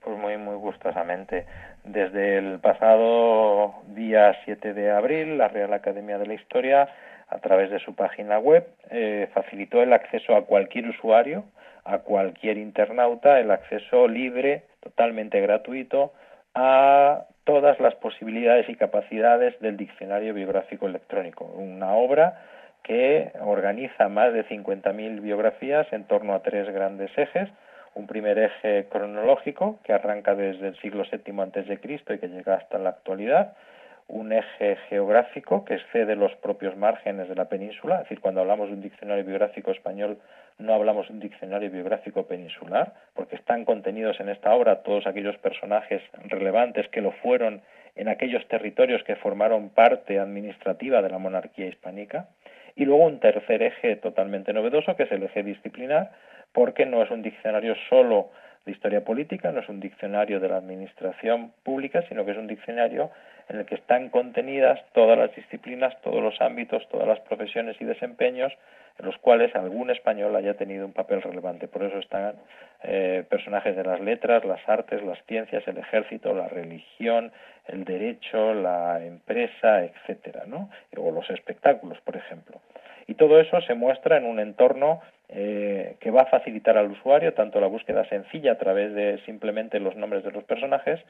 Pues muy, muy gustosamente. Desde el pasado día 7 de abril, la Real Academia de la Historia a través de su página web, eh, facilitó el acceso a cualquier usuario, a cualquier internauta, el acceso libre, totalmente gratuito, a todas las posibilidades y capacidades del diccionario biográfico electrónico, una obra que organiza más de 50.000 biografías en torno a tres grandes ejes, un primer eje cronológico que arranca desde el siglo VII Cristo y que llega hasta la actualidad, un eje geográfico que excede los propios márgenes de la península, es decir, cuando hablamos de un diccionario biográfico español no hablamos de un diccionario biográfico peninsular, porque están contenidos en esta obra todos aquellos personajes relevantes que lo fueron en aquellos territorios que formaron parte administrativa de la monarquía hispánica, y luego un tercer eje totalmente novedoso, que es el eje disciplinar, porque no es un diccionario solo de historia política, no es un diccionario de la administración pública, sino que es un diccionario en el que están contenidas todas las disciplinas, todos los ámbitos, todas las profesiones y desempeños en los cuales algún español haya tenido un papel relevante. Por eso están eh, personajes de las letras, las artes, las ciencias, el ejército, la religión, el derecho, la empresa, etcétera, ¿no? O los espectáculos, por ejemplo. Y todo eso se muestra en un entorno eh, que va a facilitar al usuario tanto la búsqueda sencilla a través de simplemente los nombres de los personajes,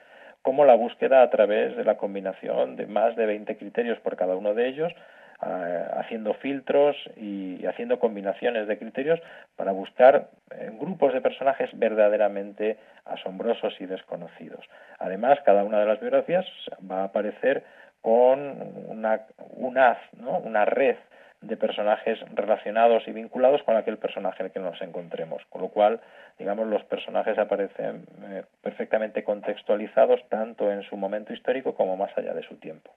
como la búsqueda a través de la combinación de más de 20 criterios por cada uno de ellos, haciendo filtros y haciendo combinaciones de criterios para buscar eh, grupos de personajes verdaderamente asombrosos y desconocidos. Además, cada una de las biografías va a aparecer con una, una, ¿no? una red de personajes relacionados y vinculados con aquel personaje en el que nos encontremos, con lo cual, digamos, los personajes aparecen eh, perfectamente contextualizados tanto en su momento histórico como más allá de su tiempo.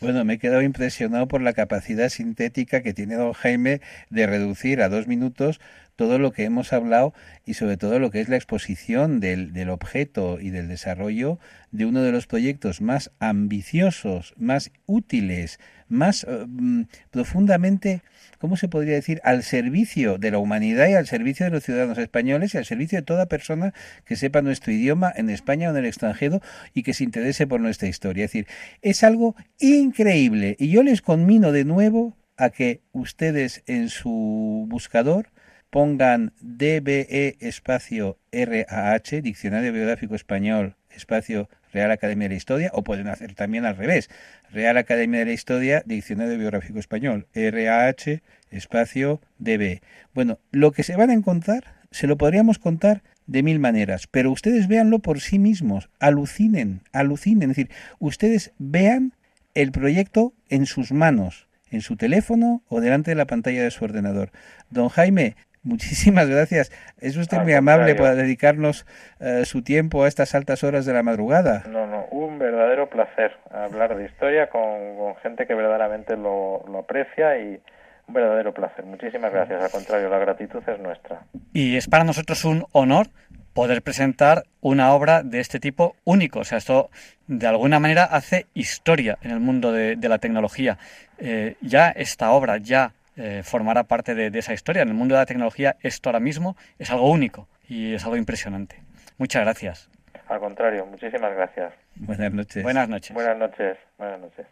Bueno, me he quedado impresionado por la capacidad sintética que tiene don Jaime de reducir a dos minutos todo lo que hemos hablado y sobre todo lo que es la exposición del, del, objeto y del desarrollo de uno de los proyectos más ambiciosos, más útiles, más eh, mm, profundamente, ¿cómo se podría decir?, al servicio de la humanidad y al servicio de los ciudadanos españoles y al servicio de toda persona que sepa nuestro idioma en España o en el extranjero y que se interese por nuestra historia. Es decir, es algo increíble y yo les conmino de nuevo a que ustedes en su buscador pongan DBE espacio RAH, Diccionario Biográfico Español, espacio Real Academia de la Historia, o pueden hacer también al revés. Real Academia de la Historia, Diccionario Biográfico Español, RAH, espacio DB. Bueno, lo que se van a encontrar, se lo podríamos contar de mil maneras, pero ustedes véanlo por sí mismos, alucinen, alucinen, es decir, ustedes vean el proyecto en sus manos, en su teléfono o delante de la pantalla de su ordenador. Don Jaime, Muchísimas gracias. Es usted muy amable por dedicarnos eh, su tiempo a estas altas horas de la madrugada. No, no, un verdadero placer hablar de historia con, gente que verdaderamente lo, lo, aprecia y un verdadero placer. Muchísimas gracias. Al contrario, la gratitud es nuestra. Y es para nosotros un honor poder presentar una obra de este tipo único. O sea, esto de alguna manera hace historia en el mundo de, la tecnología. Eh, ya esta obra, ya eh, formará parte de, esa historia. En el mundo de la tecnología esto ahora mismo es algo único y es algo impresionante. Muchas gracias. Al contrario, muchísimas gracias. Buenas noches. Buenas noches. Buenas noches. Buenas noches.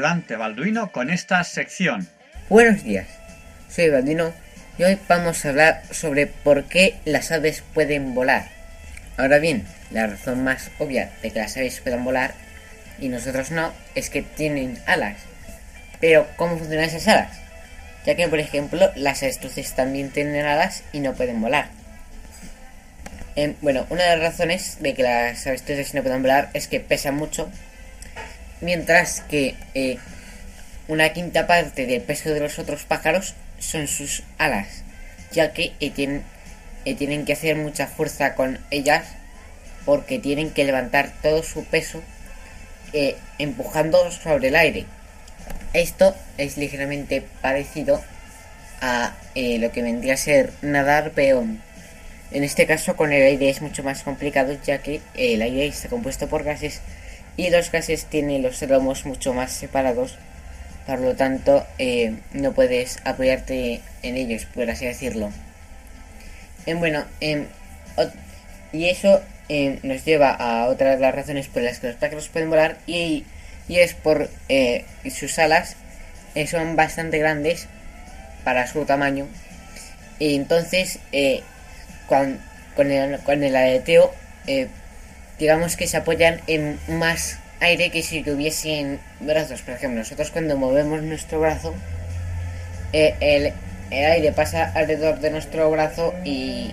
Adelante, Balduino, con esta sección. Buenos días, soy Balduino y hoy vamos a hablar sobre por qué las aves pueden volar. Ahora bien, la razón más obvia de que las aves puedan volar y nosotros no es que tienen alas. Pero, ¿cómo funcionan esas alas? Ya que, por ejemplo, las avestruces también tienen alas y no pueden volar. Em, bueno, una de las razones de que las avestruces no puedan volar es que pesan mucho, mientras que eh, una quinta parte del peso de los otros pájaros son sus alas, ya que eh, tienen, eh, tienen que hacer mucha fuerza con ellas porque tienen que levantar todo su peso empujando sobre el aire. Esto es ligeramente parecido a lo que vendría a ser nadar peón en este caso con el aire es mucho más complicado ya que el aire está compuesto por gases y los gases tienen los lomos mucho más separados. Por lo tanto, eh, no puedes apoyarte en ellos, por así decirlo. Eh, bueno, em, y eso em, nos lleva a otra de las razones por las que los pájaros pueden volar y, y es por eh, sus alas son bastante grandes para su tamaño. Y entonces con, el, con el aleteo, eh, digamos que se apoyan en más aire que si tuviesen brazos. Por ejemplo, nosotros cuando movemos nuestro brazo, eh, el, aire pasa alrededor de nuestro brazo y,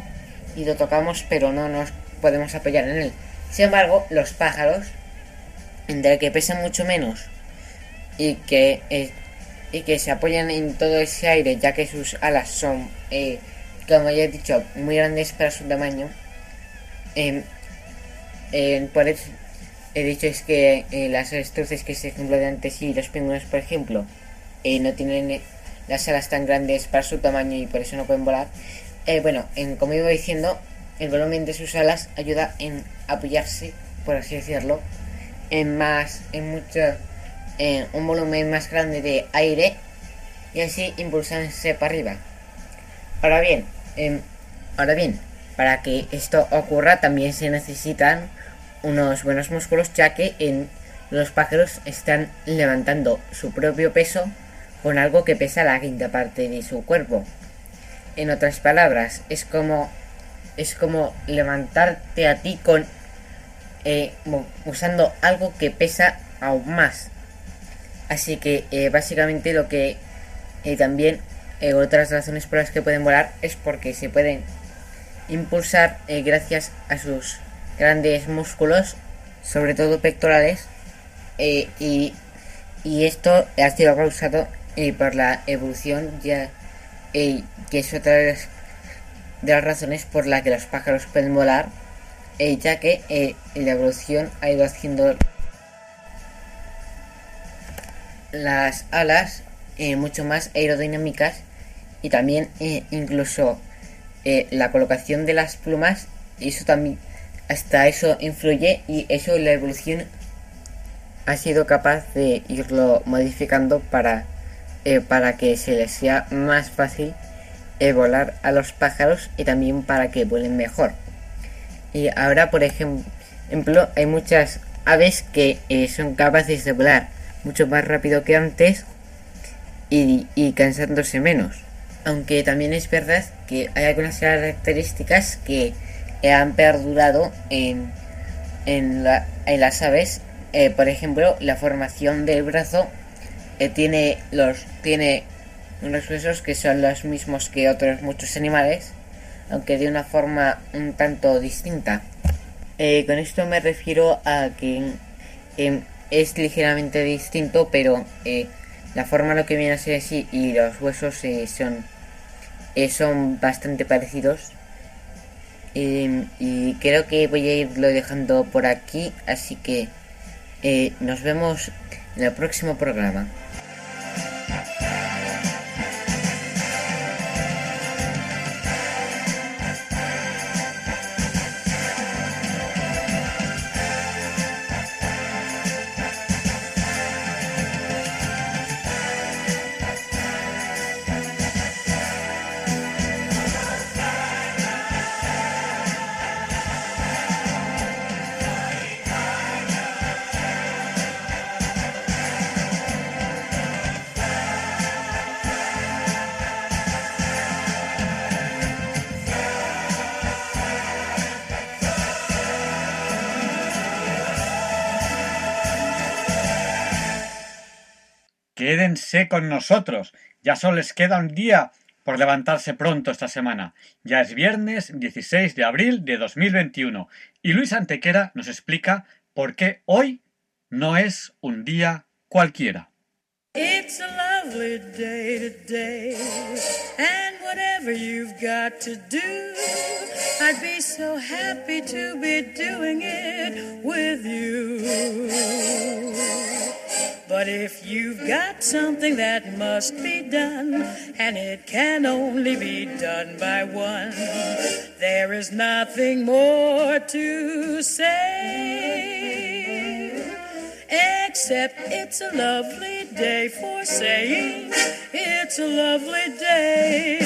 lo tocamos, pero no nos podemos apoyar en él. Sin embargo, los pájaros, entre que pesan mucho menos y que, eh, y que se apoyan en todo ese aire, ya que sus alas son como ya he dicho, muy grandes para su tamaño. Eh, por eso he dicho es que eh, las avestruces que se ejemplo de antes y los pingüinos, por ejemplo, eh, no tienen las alas tan grandes para su tamaño y por eso no pueden volar. bueno, en, como iba diciendo, el volumen de sus alas ayuda en apoyarse, por así decirlo, en más, en mucho, en un volumen más grande de aire y así impulsarse para arriba. Ahora bien, Em, ahora bien, para que esto ocurra también se necesitan unos buenos músculos ya que en los pájaros están levantando su propio peso con algo que pesa la quinta parte de su cuerpo. En otras palabras, es como es como levantarte a ti con eh, usando algo que pesa aún más. Así que eh, básicamente lo que eh, también eh, otras razones por las que pueden volar es porque se pueden impulsar gracias a sus grandes músculos, sobre todo pectorales, eh, y, esto ha sido causado por la evolución, ya que es otra de las, razones por las que los pájaros pueden volar, ya que la evolución ha ido haciendo las alas mucho más aerodinámicas y también eh, incluso eh, la colocación de las plumas, eso también, hasta eso influye y eso la evolución ha sido capaz de irlo modificando para, eh, para que se les sea más fácil volar a los pájaros y también para que vuelen mejor. Y ahora, por ejemplo, hay muchas aves que son capaces de volar mucho más rápido que antes y cansándose menos aunque también es verdad que hay algunas características que han perdurado en, en, las aves. Eh, por ejemplo, la formación del brazo eh, tiene, los, tiene unos huesos que son los mismos que otros muchos animales, aunque de una forma un tanto distinta. Eh, con esto me refiero a que es ligeramente distinto, pero la forma lo que viene a ser así y los huesos son eh, son bastante parecidos. Em, y creo que voy a irlo dejando por aquí, así que eh, nos vemos en el próximo programa. Quédense con nosotros. Ya solo les queda un día por levantarse pronto esta semana. Ya es viernes 16 de abril de 2021 y Luis Antequera nos explica por qué hoy no es un día cualquiera. It's a lovely day today, and whatever you've got to do, I'd be so happy to be doing it with you. But if you've got something that must be done, and it can only be done by one, there is nothing more to say. Except it's a lovely day for saying it's a lovely day.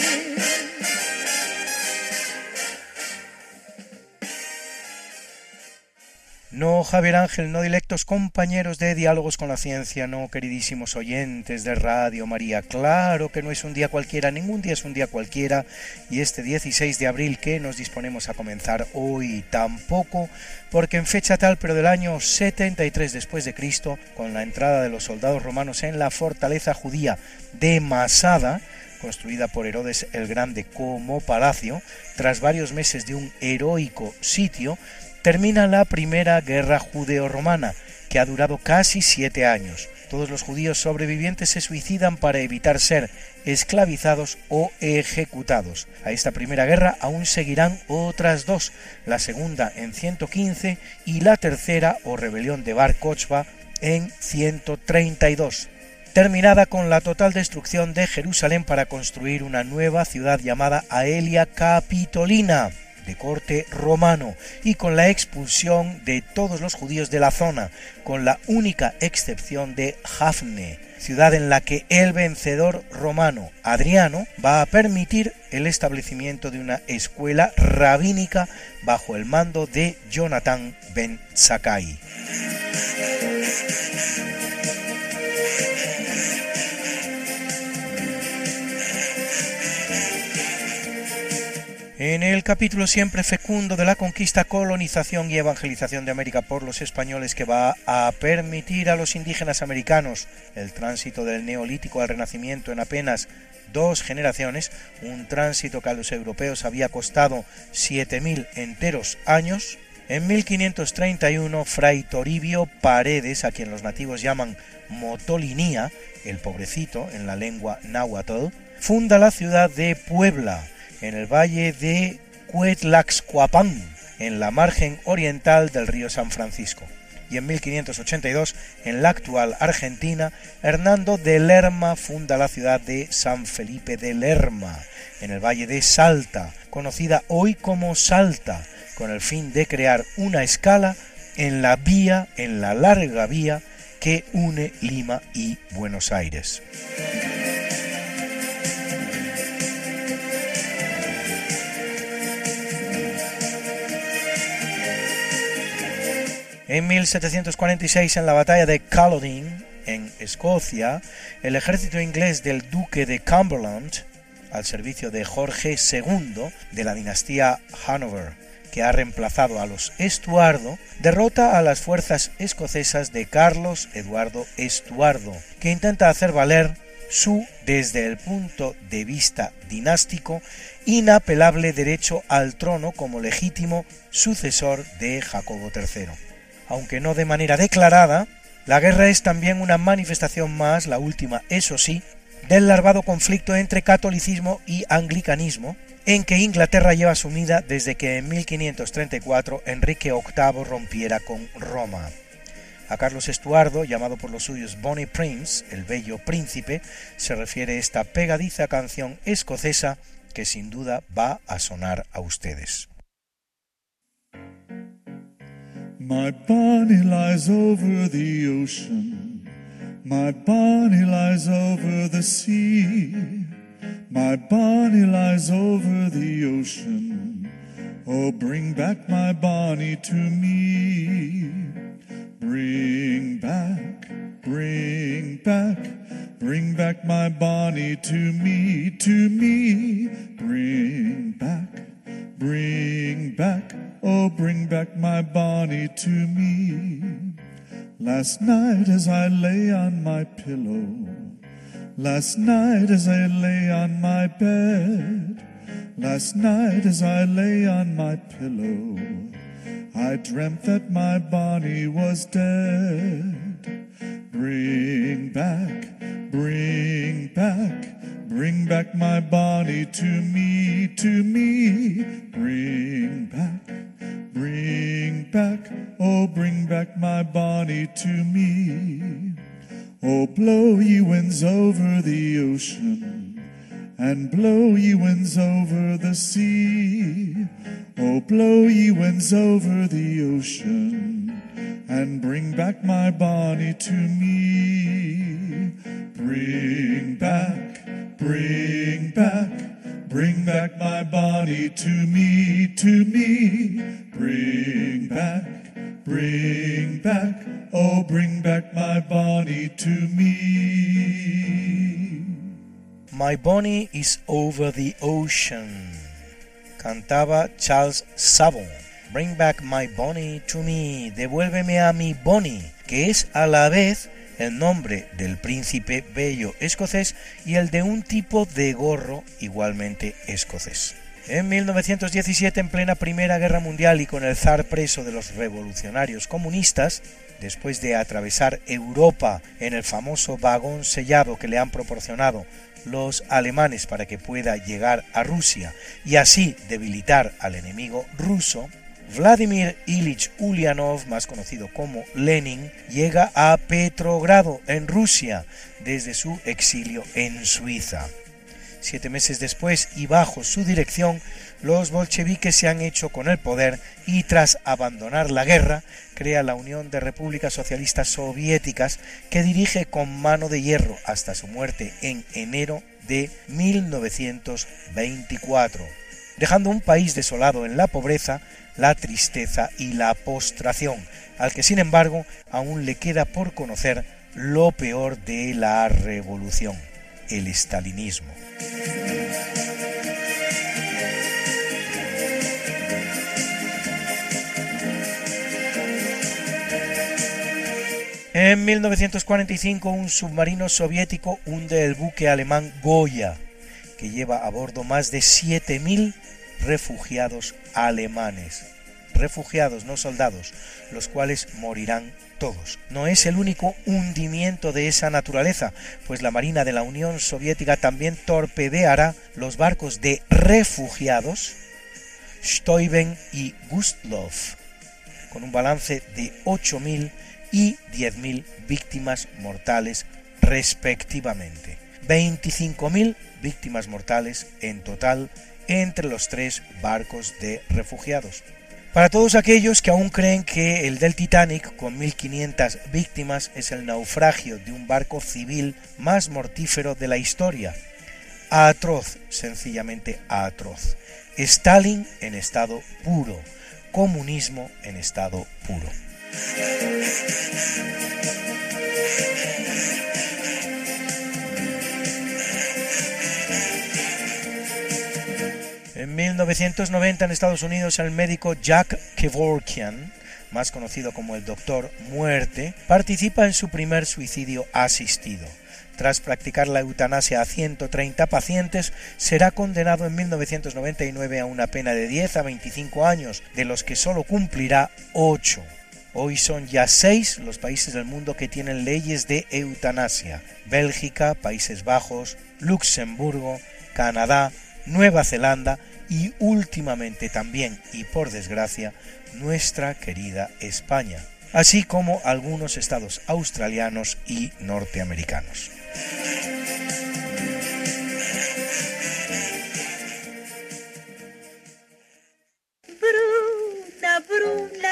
No, Javier Ángel, no directos compañeros de Diálogos con la Ciencia, no, queridísimos oyentes de Radio María. Claro que no es un día cualquiera, ningún día es un día cualquiera, y este 16 de abril que nos disponemos a comenzar hoy tampoco, porque en fecha tal, pero del año 73 después de Cristo, con la entrada de los soldados romanos en la fortaleza judía de Masada, construida por Herodes el Grande como palacio, tras varios meses de un heroico sitio, termina la primera guerra judeo-romana, que ha durado casi siete años. Todos los judíos sobrevivientes se suicidan para evitar ser esclavizados o ejecutados. A esta primera guerra aún seguirán otras dos, la segunda en 115 y la tercera o rebelión de Bar Kochba en 132 terminada con la total destrucción de Jerusalén para construir una nueva ciudad llamada Aelia Capitolina de corte romano y con la expulsión de todos los judíos de la zona, con la única excepción de Jafne, ciudad en la que el vencedor romano Adriano va a permitir el establecimiento de una escuela rabínica bajo el mando de Jonathan ben Sakai. En el capítulo siempre fecundo de la conquista, colonización y evangelización de América por los españoles que va a permitir a los indígenas americanos el tránsito del neolítico al renacimiento en apenas dos generaciones, un tránsito que a los europeos había costado 7.000 enteros años, en 1531 Fray Toribio Paredes, a quien los nativos llaman Motolinía, el pobrecito en la lengua náhuatl, funda la ciudad de Puebla, en el valle de Cuetlaxcuapán, en la margen oriental del río San Francisco. Y en 1582, en la actual Argentina, Hernando de Lerma funda la ciudad de San Felipe de Lerma, en el valle de Salta, conocida hoy como Salta, con el fin de crear una escala en la vía, en la larga vía que une Lima y Buenos Aires. En 1746, en la batalla de Culloden, en Escocia, el ejército inglés del duque de Cumberland, al servicio de Jorge II de la dinastía Hanover, que ha reemplazado a los Estuardo, derrota a las fuerzas escocesas de Carlos Eduardo Estuardo, que intenta hacer valer su, desde el punto de vista dinástico, inapelable derecho al trono como legítimo sucesor de Jacobo III aunque no de manera declarada, la guerra es también una manifestación más, la última eso sí, del larvado conflicto entre catolicismo y anglicanismo, en que Inglaterra lleva sumida desde que en 1534 Enrique VIII rompiera con Roma. A Carlos Estuardo, llamado por los suyos Bonnie Prince, el bello príncipe, se refiere esta pegadiza canción escocesa que sin duda va a sonar a ustedes. My Bonnie lies over the ocean. My Bonnie lies over the sea. My Bonnie lies over the ocean. Oh, bring back my Bonnie to me. Bring back, bring back, bring back my Bonnie to me, to me. Bring back, bring back Oh, bring back my Bonnie to me. Last night as I lay on my pillow, Last night as I lay on my bed, last night as I lay on my pillow, I dreamt that my Bonnie was dead. Bring back, bring back, bring back my Bonnie to me, to me. Bring back, bring back, oh, bring back my Bonnie to me. Oh, blow ye winds over the ocean and blow ye winds over the sea. Oh, blow ye winds over the ocean and bring back my Bonnie to me. Bring back, bring back, bring back my Bonnie to me, to me. Bring back, bring back, oh, bring back my Bonnie to me. My Bonnie is over the ocean. Cantaba Charles Sabon. Bring back my Bonnie to me. Devuélveme a mi Bonnie, que es a la vez el nombre del príncipe bello escocés y el de un tipo de gorro igualmente escocés. En 1917, en plena Primera Guerra Mundial y con el zar preso de los revolucionarios comunistas, después de atravesar Europa en el famoso vagón sellado que le han proporcionado los alemanes para que pueda llegar a Rusia y así debilitar al enemigo ruso, Vladimir Ilich Ulyanov, más conocido como Lenin, llega a Petrogrado, en Rusia, desde su exilio en Suiza. Siete meses después y bajo su dirección, los bolcheviques se han hecho con el poder y tras abandonar la guerra, crea la Unión de Repúblicas Socialistas Soviéticas que dirige con mano de hierro hasta su muerte en enero de 1924, dejando un país desolado en la pobreza, la tristeza y la postración, al que sin embargo aún le queda por conocer lo peor de la revolución, el estalinismo. En 1945 un submarino soviético hunde el buque alemán Goya, que lleva a bordo más de 7.000 refugiados alemanes. Refugiados, no soldados, los cuales morirán todos. No es el único hundimiento de esa naturaleza, pues la Marina de la Unión Soviética también torpedeará los barcos de refugiados Steuben y Gustlov, con un balance de 8.000 y 10.000 víctimas mortales respectivamente. 25.000 víctimas mortales en total entre los tres barcos de refugiados. Para todos aquellos que aún creen que el del Titanic, con 1.500 víctimas, es el naufragio de un barco civil más mortífero de la historia. Atroz, sencillamente atroz. Stalin en estado puro, comunismo en estado puro. En 1990 en Estados Unidos el médico Jack Kevorkian, más conocido como el Doctor Muerte, participa en su primer suicidio asistido. Tras practicar la eutanasia a 130 pacientes, será condenado en 1999 a una pena de 10 a 25 años, de los que solo cumplirá 8. Hoy son ya seis los países del mundo que tienen leyes de eutanasia. Bélgica, Países Bajos, Luxemburgo, Canadá, Nueva Zelanda y últimamente también, y por desgracia, nuestra querida España, así como algunos estados australianos y norteamericanos.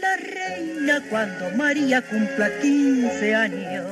la reina cuando María cumpla 15 años.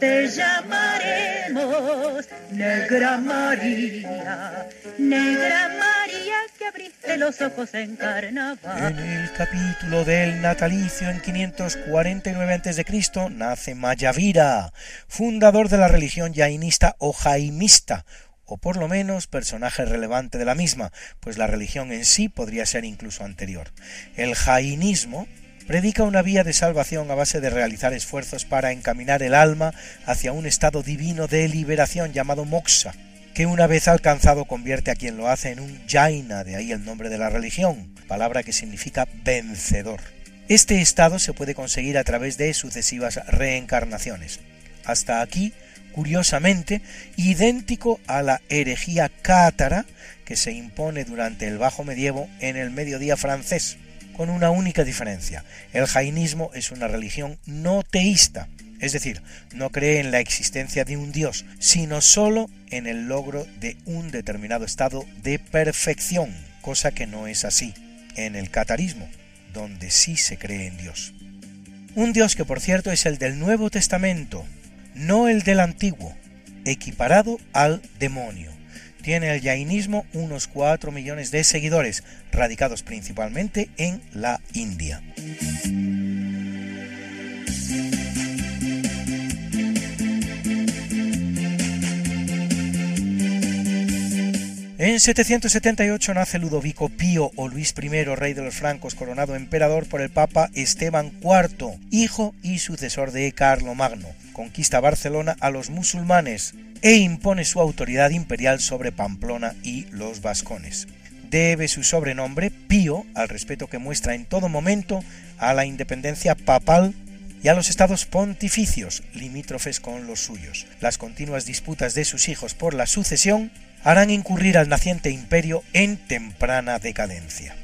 Te llamaremos Negra María, Negra María que abriste los ojos en carnaval. En el capítulo del natalicio en 549 a.C. nace Mayavira, fundador de la religión jainista o jaimista, o por lo menos personaje relevante de la misma, pues la religión en sí podría ser incluso anterior. El jainismo predica una vía de salvación a base de realizar esfuerzos para encaminar el alma hacia un estado divino de liberación llamado moksha, que una vez alcanzado convierte a quien lo hace en un jaina, de ahí el nombre de la religión, palabra que significa vencedor. Este estado se puede conseguir a través de sucesivas reencarnaciones. Hasta aquí curiosamente idéntico a la herejía cátara que se impone durante el Bajo Medievo en el mediodía francés, con una única diferencia. El jainismo es una religión no teísta, es decir, no cree en la existencia de un dios, sino sólo en el logro de un determinado estado de perfección, cosa que no es así en el catarismo, donde sí se cree en Dios. Un Dios que por cierto es el del Nuevo Testamento, no el del antiguo, equiparado al demonio. Tiene el jainismo unos 4 millones de seguidores, radicados principalmente en la India. En 778 nace Ludovico Pío o Luis I, rey de los francos, coronado emperador por el Papa Esteban IV, hijo y sucesor de Carlomagno. Conquista Barcelona a los musulmanes e impone su autoridad imperial sobre Pamplona y los vascones. Debe su sobrenombre, Pío, al respeto que muestra en todo momento a la independencia papal y a los estados pontificios limítrofes con los suyos. Las continuas disputas de sus hijos por la sucesión harán incurrir al naciente imperio en temprana decadencia.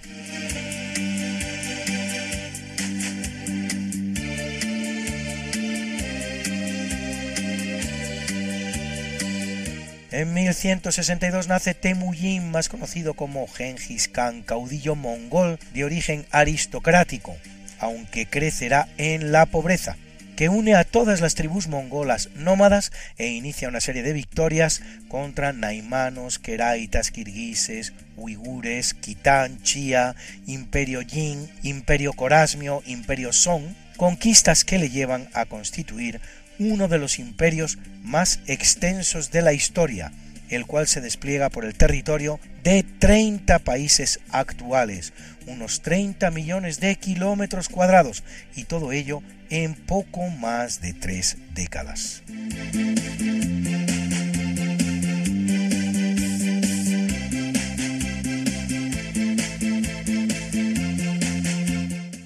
En 1162 nace Temujin, más conocido como Genghis Khan, caudillo mongol de origen aristocrático, aunque crecerá en la pobreza que une a todas las tribus mongolas nómadas e inicia una serie de victorias contra naimanos, keraitas, kirguises, uigures, kitán, chía, imperio Jin, imperio corasmio, imperio Song, conquistas que le llevan a constituir uno de los imperios más extensos de la historia, el cual se despliega por el territorio de 30 países actuales, unos 30 millones de kilómetros cuadrados, y todo ello en poco más de tres décadas.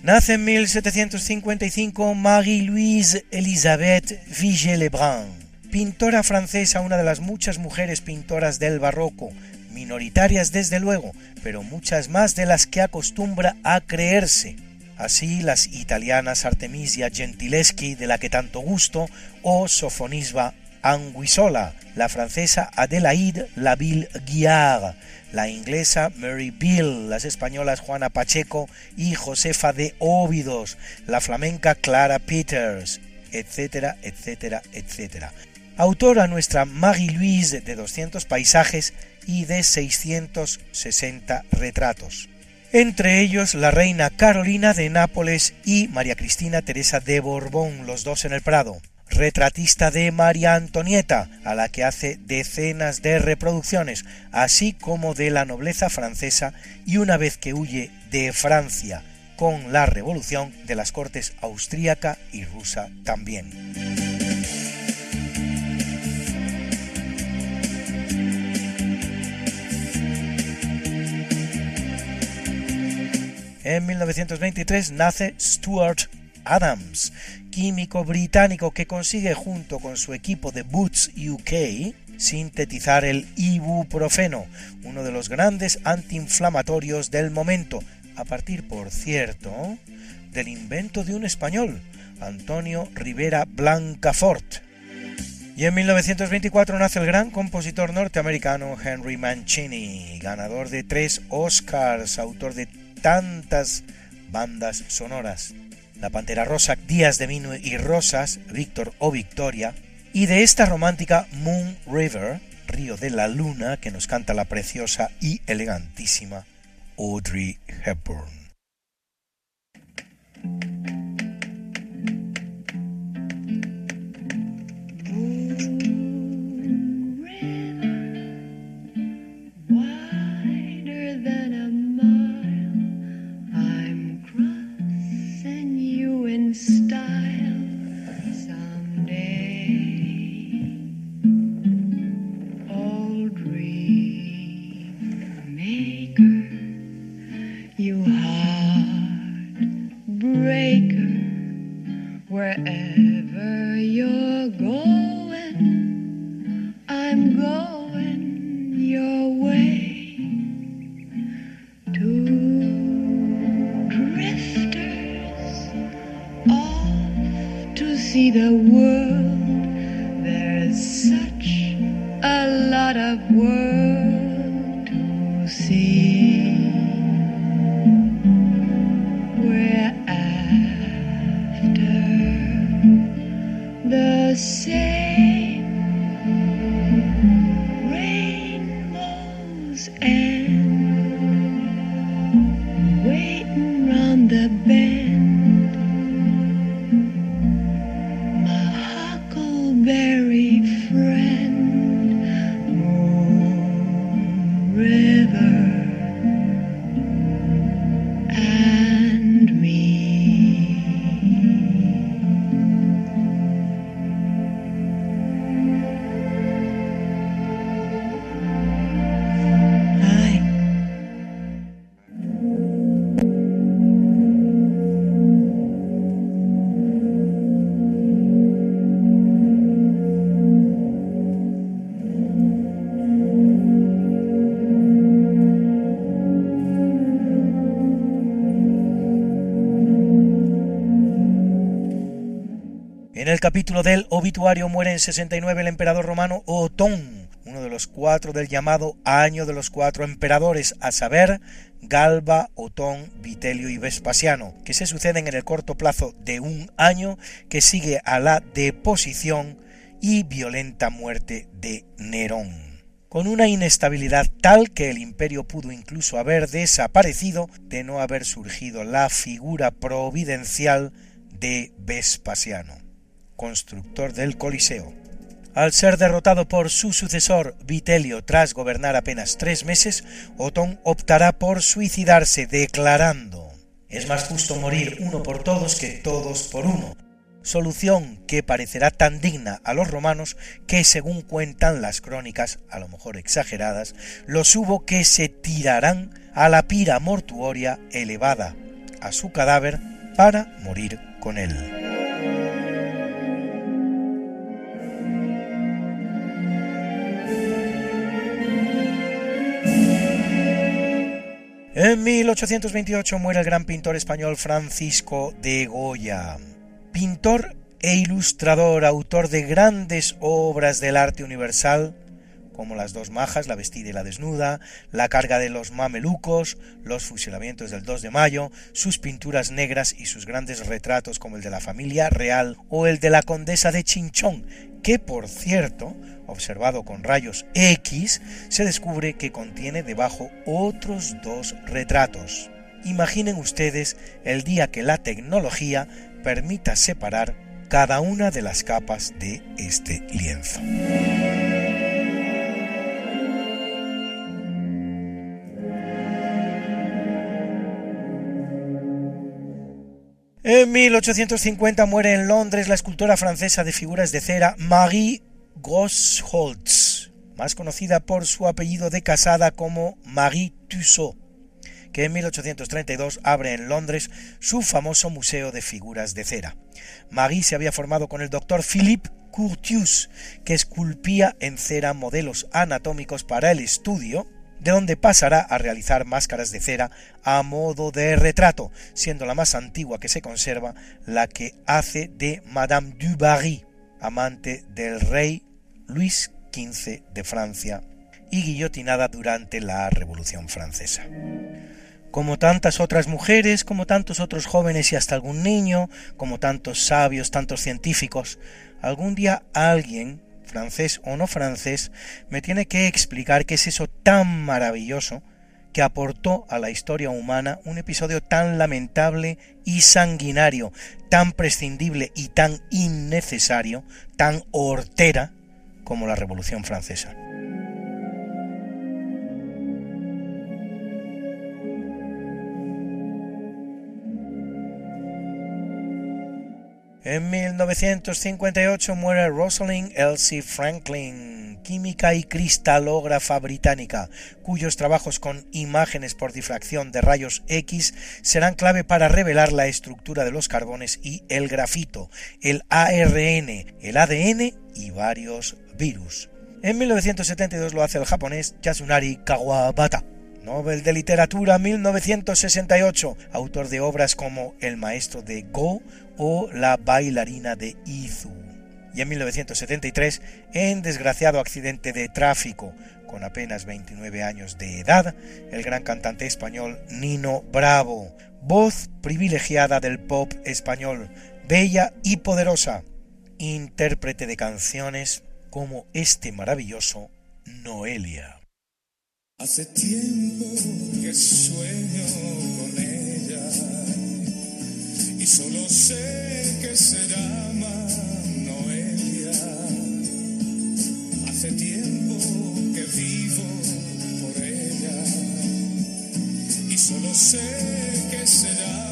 Nace en 1755 Marie-Louise Elisabeth Vigée-Lebrun, pintora francesa, una de las muchas mujeres pintoras del barroco, minoritarias desde luego, pero muchas más de las que acostumbra a creerse. Así las italianas Artemisia Gentileschi, de la que tanto gusto, o Sofonisba Anguissola, la francesa Adelaide Laville Guiard, la inglesa Mary Bill, las españolas Juana Pacheco y Josefa de Óbidos, la flamenca Clara Peters, etcétera, etcétera, etcétera. Autora nuestra Marie-Louise de 200 paisajes y de 660 retratos. Entre ellos la reina Carolina de Nápoles y María Cristina Teresa de Borbón, los dos en el Prado retratista de María Antonieta, a la que hace decenas de reproducciones, así como de la nobleza francesa y una vez que huye de Francia con la revolución de las cortes austríaca y rusa también. En 1923 nace Stuart Adams, químico británico que consigue junto con su equipo de Boots UK sintetizar el ibuprofeno, uno de los grandes antiinflamatorios del momento, a partir, por cierto, del invento de un español, Antonio Rivera Blancafort. Y en 1924 nace el gran compositor norteamericano Henry Mancini, ganador de tres Oscars, autor de tantas bandas sonoras. La Pantera Rosa, Días de Vino y Rosas, Víctor o Victoria, y de esta romántica Moon River, Río de la Luna, que nos canta la preciosa y elegantísima Audrey Hepburn. Wherever you're going, I'm going your way. Two drifters off to see the world. There's such a lot of world del obituario muere en 69 el emperador romano Otón, uno de los cuatro del llamado Año de los Cuatro Emperadores, a saber, Galba, Otón, Vitelio y Vespasiano, que se suceden en el corto plazo de un año que sigue a la deposición y violenta muerte de Nerón. Con una inestabilidad tal que el imperio pudo incluso haber desaparecido de no haber surgido la figura providencial de Vespasiano constructor del Coliseo. Al ser derrotado por su sucesor Vitelio tras gobernar apenas tres meses, Otón optará por suicidarse, declarando Es más justo morir uno por todos que todos por uno, solución que parecerá tan digna a los romanos que, según cuentan las crónicas, a lo mejor exageradas, los hubo que se tirarán a la pira mortuoria elevada a su cadáver para morir con él. En 1828 muere el gran pintor español Francisco de Goya, pintor e ilustrador, autor de grandes obras del arte universal, como Las dos majas, La vestida y la desnuda, La carga de los mamelucos, Los fusilamientos del 2 de mayo, sus pinturas negras y sus grandes retratos como el de la familia real o el de la condesa de Chinchón, que por cierto, observado con rayos X, se descubre que contiene debajo otros dos retratos. Imaginen ustedes el día que la tecnología permita separar cada una de las capas de este lienzo. En 1850 muere en Londres la escultora francesa de figuras de cera Marie Grosholtz, más conocida por su apellido de casada como Marie Tussaud, que en 1832 abre en Londres su famoso museo de figuras de cera. Marie se había formado con el doctor Philippe Curtius, que esculpía en cera modelos anatómicos para el estudio, de donde pasará a realizar máscaras de cera a modo de retrato, siendo la más antigua que se conserva la que hace de Madame du Barry, amante del rey Luis XV de Francia y guillotinada durante la Revolución Francesa. Como tantas otras mujeres, como tantos otros jóvenes y hasta algún niño, como tantos sabios, tantos científicos, algún día alguien francés o no francés, me tiene que explicar qué es eso tan maravilloso que aportó a la historia humana un episodio tan lamentable y sanguinario, tan prescindible y tan innecesario, tan hortera como la Revolución Francesa. En 1958 muere Rosalind Elsie Franklin, química y cristalógrafa británica, cuyos trabajos con imágenes por difracción de rayos X serán clave para revelar la estructura de los carbones y el grafito, el ARN, el ADN y varios virus. En 1972 lo hace el japonés Yasunari Kawabata. Nobel de Literatura 1968, autor de obras como El maestro de Go o La bailarina de Izu. Y en 1973, en desgraciado accidente de tráfico, con apenas 29 años de edad, el gran cantante español Nino Bravo, voz privilegiada del pop español, bella y poderosa, intérprete de canciones como este maravilloso Noelia. Hace tiempo que sueño con ella y solo sé que se llama Noelia. Hace tiempo que vivo por ella y solo sé que se llama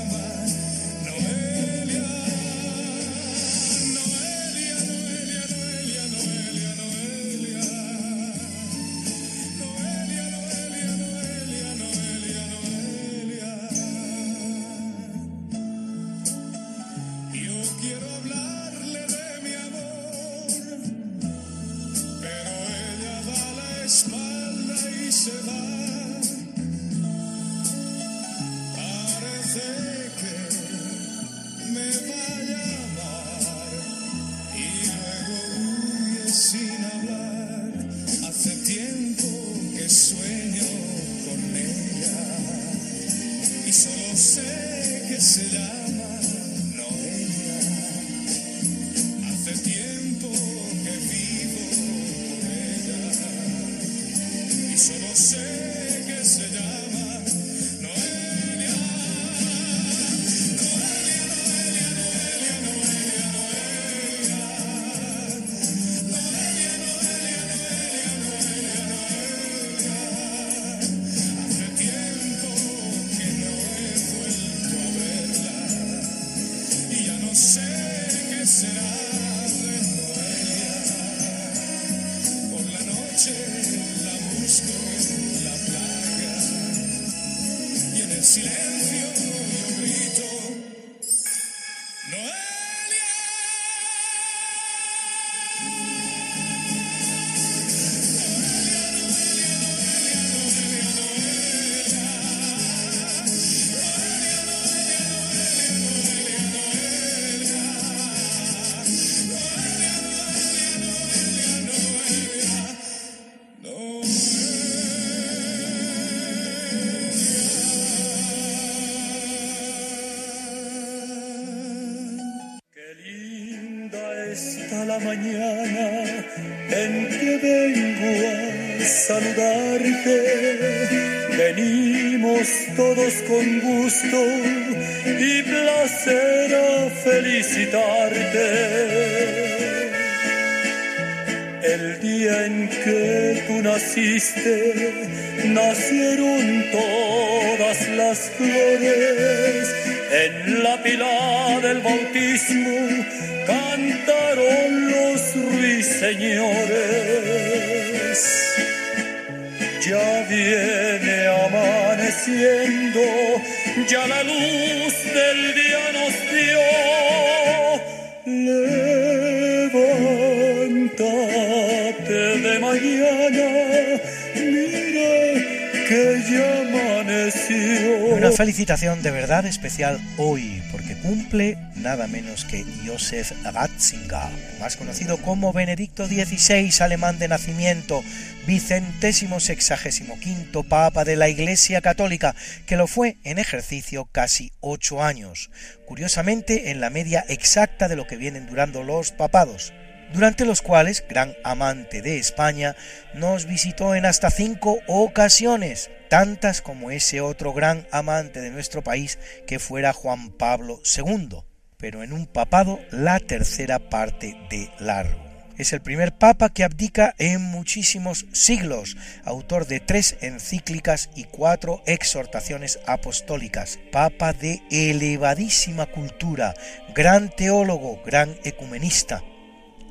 felicitación de verdad especial hoy, porque cumple nada menos que Josef Ratzinger, más conocido como Benedicto XVI, alemán de nacimiento, vicentésimo sexagésimo quinto papa de la Iglesia Católica, que lo fue en ejercicio casi ocho años, curiosamente en la media exacta de lo que vienen durando los papados. Durante los cuales, gran amante de España, nos visitó en hasta cinco ocasiones, tantas como ese otro gran amante de nuestro país que fuera Juan Pablo II, pero en un papado la tercera parte de largo. Es el primer papa que abdica en muchísimos siglos, autor de tres encíclicas y cuatro exhortaciones apostólicas, papa de elevadísima cultura, gran teólogo, gran ecumenista,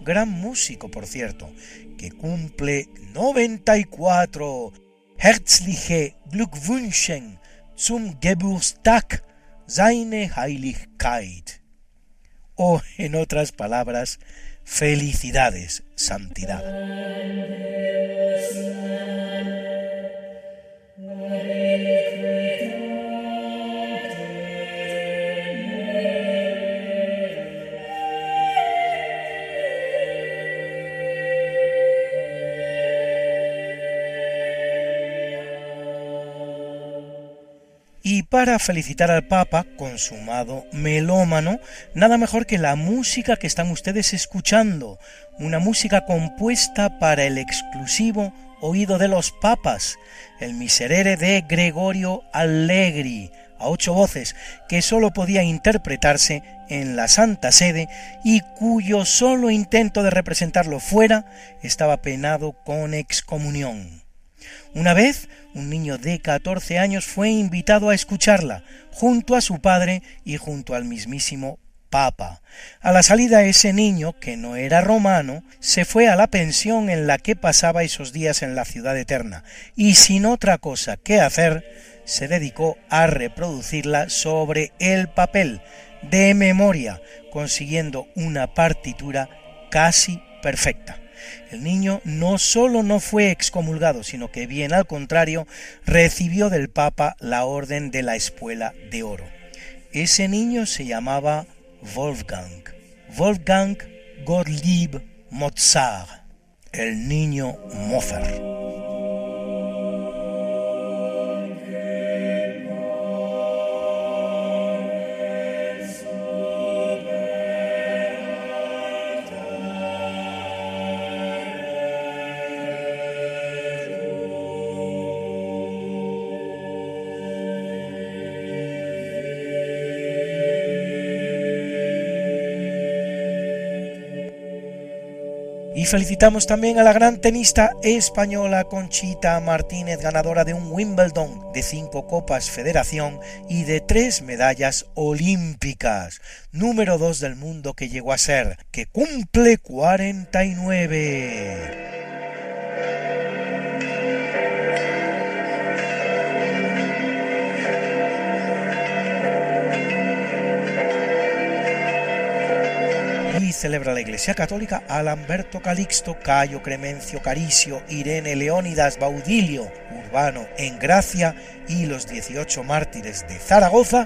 gran músico, por cierto, que cumple 94 herzliche Glückwünschen zum Geburtstag seine Heiligkeit. O, en otras palabras, felicidades, santidad. Para felicitar al Papa, consumado melómano, nada mejor que la música que están ustedes escuchando, una música compuesta para el exclusivo oído de los papas, el miserere de Gregorio Allegri, a ocho voces, que sólo podía interpretarse en la Santa Sede y cuyo solo intento de representarlo fuera estaba penado con excomunión. Una vez, un niño de 14 años fue invitado a escucharla, junto a su padre y junto al mismísimo Papa. A la salida ese niño, que no era romano, se fue a la pensión en la que pasaba esos días en la ciudad eterna, y sin otra cosa que hacer, se dedicó a reproducirla sobre el papel, de memoria, consiguiendo una partitura casi perfecta. El niño no sólo no fue excomulgado, sino que bien al contrario, recibió del Papa la orden de la espuela de oro. Ese niño se llamaba Wolfgang, Wolfgang Gottlieb Mozart, el niño Mozart. Felicitamos también a la gran tenista española Conchita Martínez, ganadora de un Wimbledon, de cinco copas federación y de tres medallas olímpicas, número dos del mundo que llegó a ser, que cumple 49. Celebra la Iglesia Católica a Lamberto Calixto, Cayo Cremencio Caricio, Irene Leónidas Baudilio, Urbano en Gracia y los 18 mártires de Zaragoza,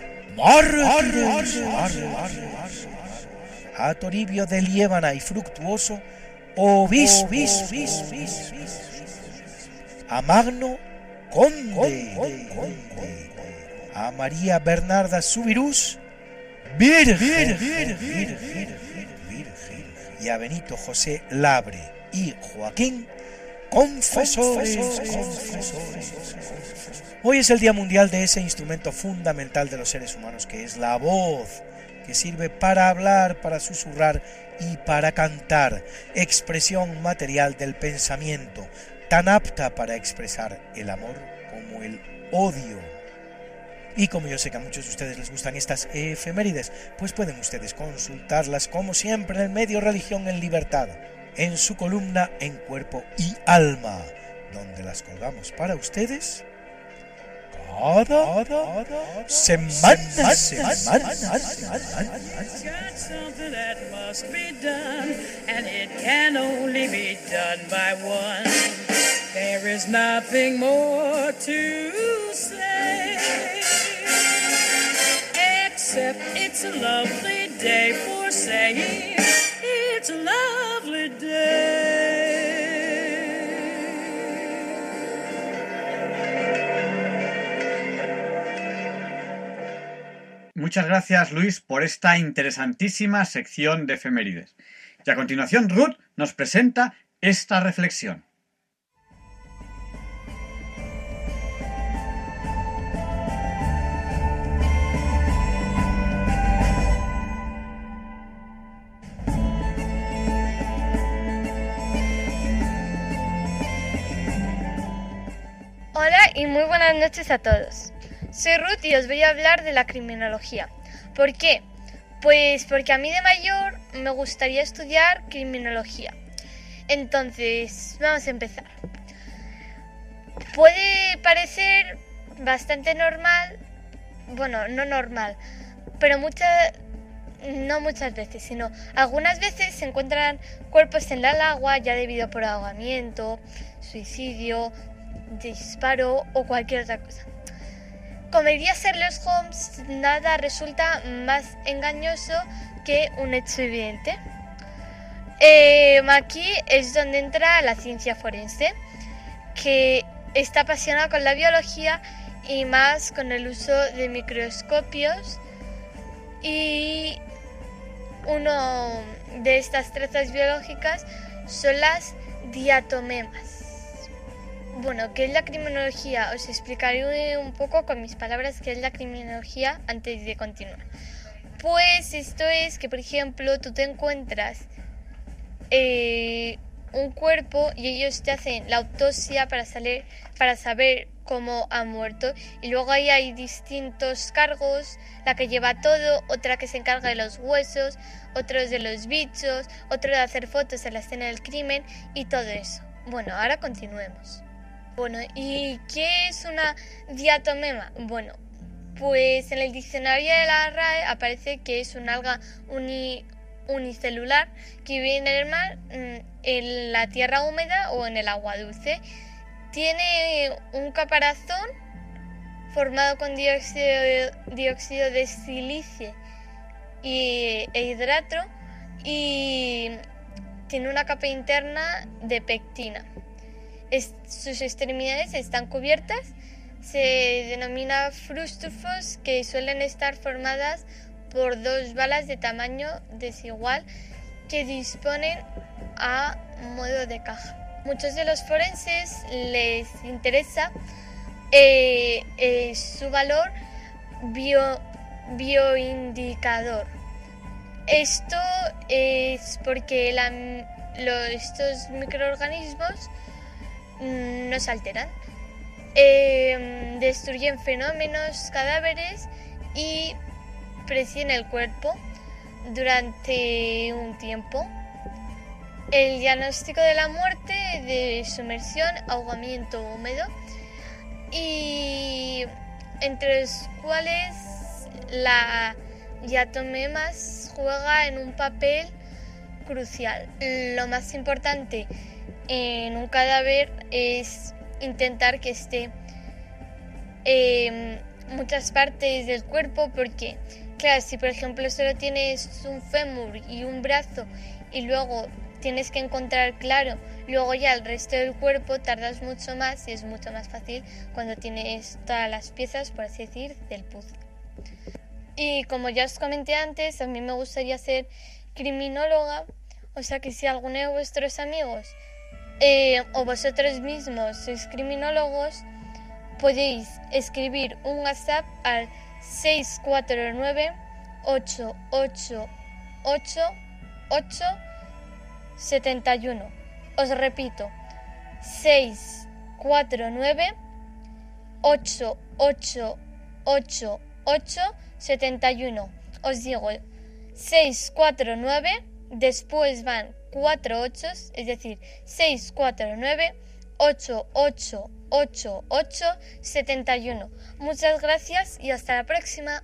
a Toribio de Liébana y Fructuoso, obispo, a Magno Conde, a María Bernarda Subirús, Virgen, y a Benito José Labre y Joaquín confesores, Hoy es el Día Mundial de ese instrumento fundamental de los seres humanos que es la voz, que sirve para hablar, para susurrar y para cantar, expresión material del pensamiento, tan apta para expresar el amor como el odio. Y como yo sé que a muchos de ustedes les gustan estas efemérides, pues pueden ustedes consultarlas como siempre en el medio Religión en Libertad, en su columna En Cuerpo y Alma, donde las colgamos para ustedes cada, cada semana, semana, There is nothing more to say. it's a lovely day for saying it's a lovely day. Muchas gracias Luis por esta interesantísima sección de efemérides. Y a continuación Ruth nos presenta esta reflexión. Hola y muy buenas noches a todos. Soy Ruth y os voy a hablar de la criminología. ¿Por qué? Pues porque a mí de mayor me gustaría estudiar criminología. Entonces, vamos a empezar. Puede parecer bastante normal, bueno, no normal, pero muchas, no muchas veces, sino algunas veces se encuentran cuerpos en el agua ya debido por ahogamiento, suicidio, disparo o cualquier otra cosa. Como diría Sherlock Holmes, nada resulta más engañoso que un hecho evidente. Eh, aquí es donde entra la ciencia forense, que está apasionada con la biología y más con el uso de microscopios y uno de estas trazas biológicas son las diatomemas. Bueno, ¿qué es la criminología? Os explicaré un poco con mis palabras qué es la criminología antes de continuar. Pues esto es que, por ejemplo, tú te encuentras eh, un cuerpo y ellos te hacen la autopsia para, saber, para saber cómo ha muerto. Y luego ahí hay distintos cargos, la que lleva todo, otra que se encarga de los huesos, otros de los bichos, otro de hacer fotos en la escena del crimen y todo eso. Bueno, ahora continuemos. Bueno, ¿y qué es una diatomema? Bueno, pues en el diccionario de la RAE aparece que es un alga unicelular que vive en el mar, mm, en la tierra húmeda o en el agua dulce. Tiene un caparazón formado con dióxido, de silicio y, e hidrato y tiene una capa interna de pectina sus extremidades están cubiertas. Se denomina frustufos que suelen estar formadas por dos balas de tamaño desigual que disponen a modo de caja. Muchos de los forenses les interesa eh, eh, su valor bio, bioindicador. Esto es porque estos microorganismos nos alteran. Em, destruyen fenómenos, cadáveres y presionan el cuerpo durante un tiempo. El diagnóstico de la muerte de sumersión, ahogamiento húmedo y entre los cuales la diatomemas juega en un papel crucial. Lo más importante en un cadáver es intentar que esté en muchas partes del cuerpo porque, claro, si por ejemplo solo tienes un fémur y un brazo y luego tienes que encontrar claro, luego ya el resto del cuerpo tardas mucho más y es mucho más fácil cuando tienes todas las piezas, por así decir, del puzzle. Y como ya os comenté antes, a mí me gustaría ser criminóloga, o sea que si alguno de vuestros amigos eh, o vosotros mismos sois criminólogos, podéis escribir un WhatsApp al 649 888 71. Os repito, 649 888 71. Os digo, 649, después van cuatro ochos, es decir, 649 8888 71. Muchas gracias y hasta la próxima.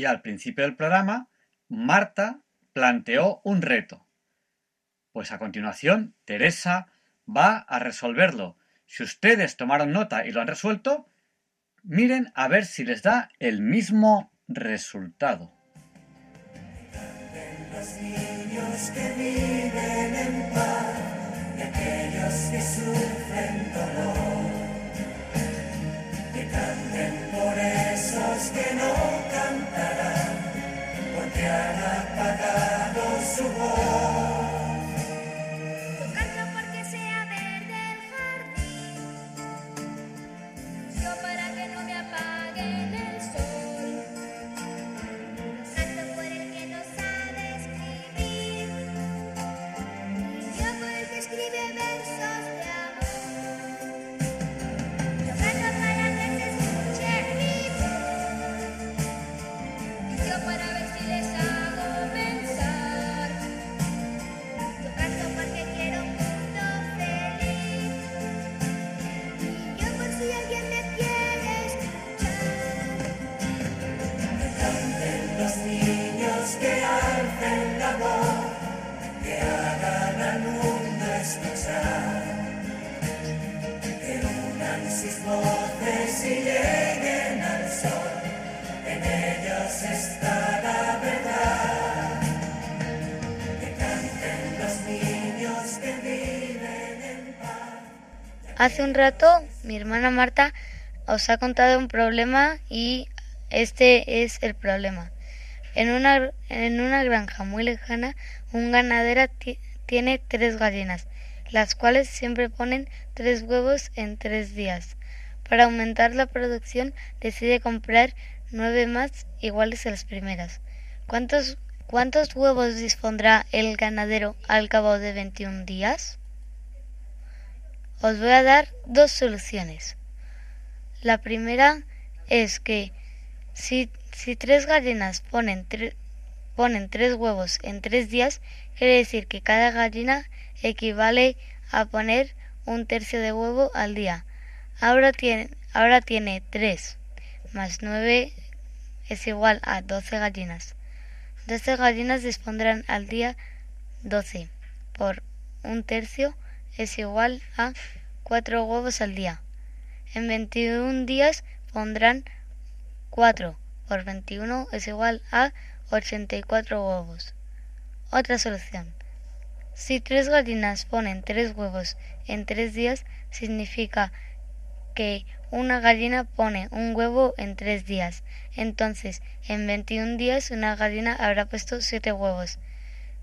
Y al principio del programa, Marta planteó un reto. Pues a continuación, Teresa va a resolverlo. Si ustedes tomaron nota y lo han resuelto, miren a ver si les da el mismo resultado. Esos que no cantarán, porque han apagado su voz. Hace un rato mi hermana Marta os ha contado un problema y este es el problema. En una, en una granja muy lejana, un ganadero ti- tiene tres gallinas, las cuales siempre ponen tres huevos en tres días. Para aumentar la producción decide comprar nueve más iguales a las primeras. ¿Cuántos, cuántos huevos dispondrá el ganadero al cabo de 21 días? Os voy a dar dos soluciones. La primera es que si, si tres gallinas ponen, ponen tres huevos en tres días, quiere decir que cada gallina equivale a poner un tercio de huevo al día. Ahora tiene, ahora tiene tres más nueve es igual a 12 gallinas. 12 gallinas dispondrán al día 12 por un tercio es igual a 4 huevos al día. En 21 días pondrán 4 por 21 es igual a 84 huevos. Otra solución. Si tres gallinas ponen tres huevos en tres días, significa que una gallina pone un huevo en tres días. Entonces, en 21 días una gallina habrá puesto siete huevos.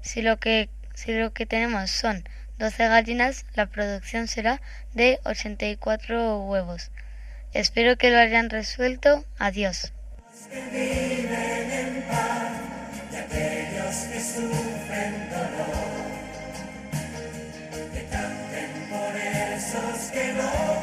Si lo que, si lo que tenemos son 12 gallinas, la producción será de 84 huevos. Espero que lo hayan resuelto. Adiós. que sufren dolor. Que canten por esos que no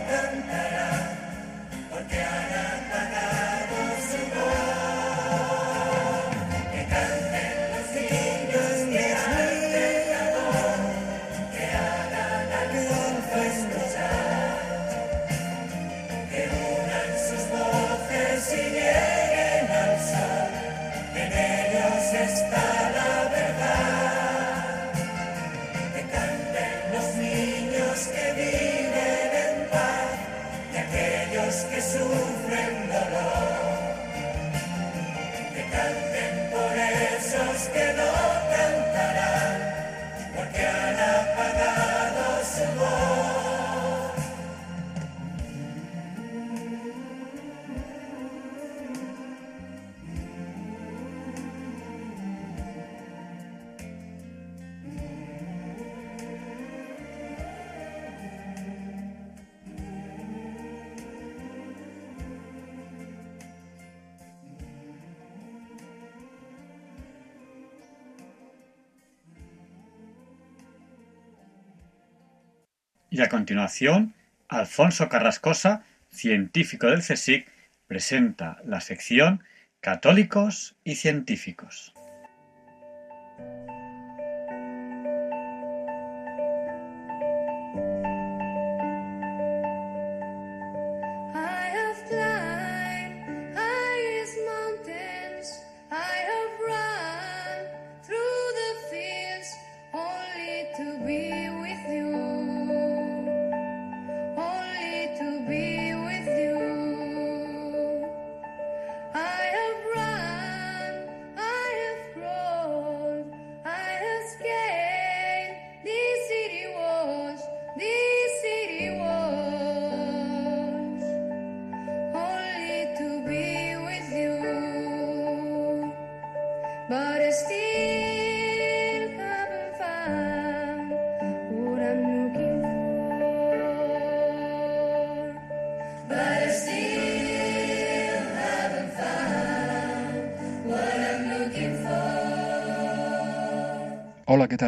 Y a continuación, Alfonso Carrascosa, científico del CSIC, presenta la sección Católicos y Científicos.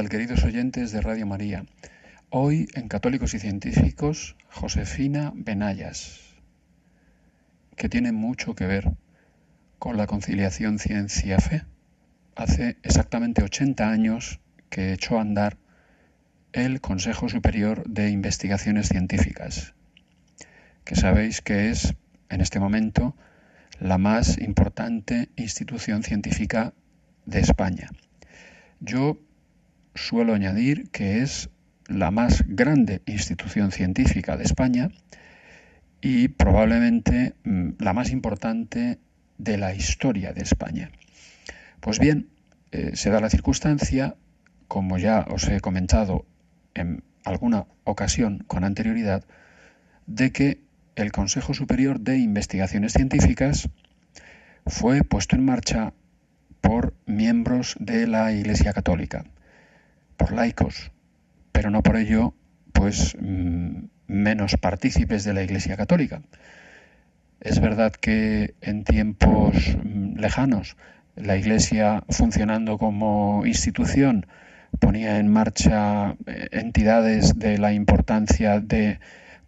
Queridos oyentes de Radio María? Hoy en Católicos y Científicos, Josefina Benayas, que tiene mucho que ver con la conciliación ciencia-fe. Hace exactamente 80 años que echó a andar el Consejo Superior de Investigaciones Científicas, que sabéis que es en este momento la más importante institución científica de España. Yo suelo añadir que es la más grande institución científica de España y probablemente mm, la más importante de la historia de España. Pues bien, eh, se da la circunstancia, como ya os he comentado en alguna ocasión con anterioridad, de que el Consejo Superior de Investigaciones Científicas fue puesto en marcha por miembros de la Iglesia Católica, por laicos, pero no por ello pues mm, menos partícipes de la Iglesia Católica. Es verdad que en tiempos mm, lejanos la Iglesia funcionando como institución ponía en marcha eh, entidades de la importancia de,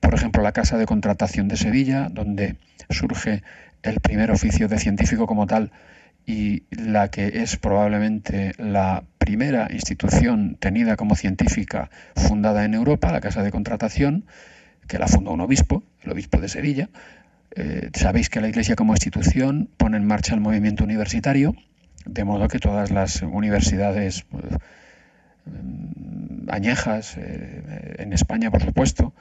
por ejemplo, la Casa de Contratación de Sevilla, donde surge el primer oficio de científico como tal y la que es probablemente la primera institución tenida como científica fundada en Europa, la Casa de Contratación, que la fundó un obispo, el obispo de Sevilla. Eh, sabéis que la Iglesia como institución pone en marcha el movimiento universitario, de modo que todas las universidades mm, añejas, eh, en España por supuesto,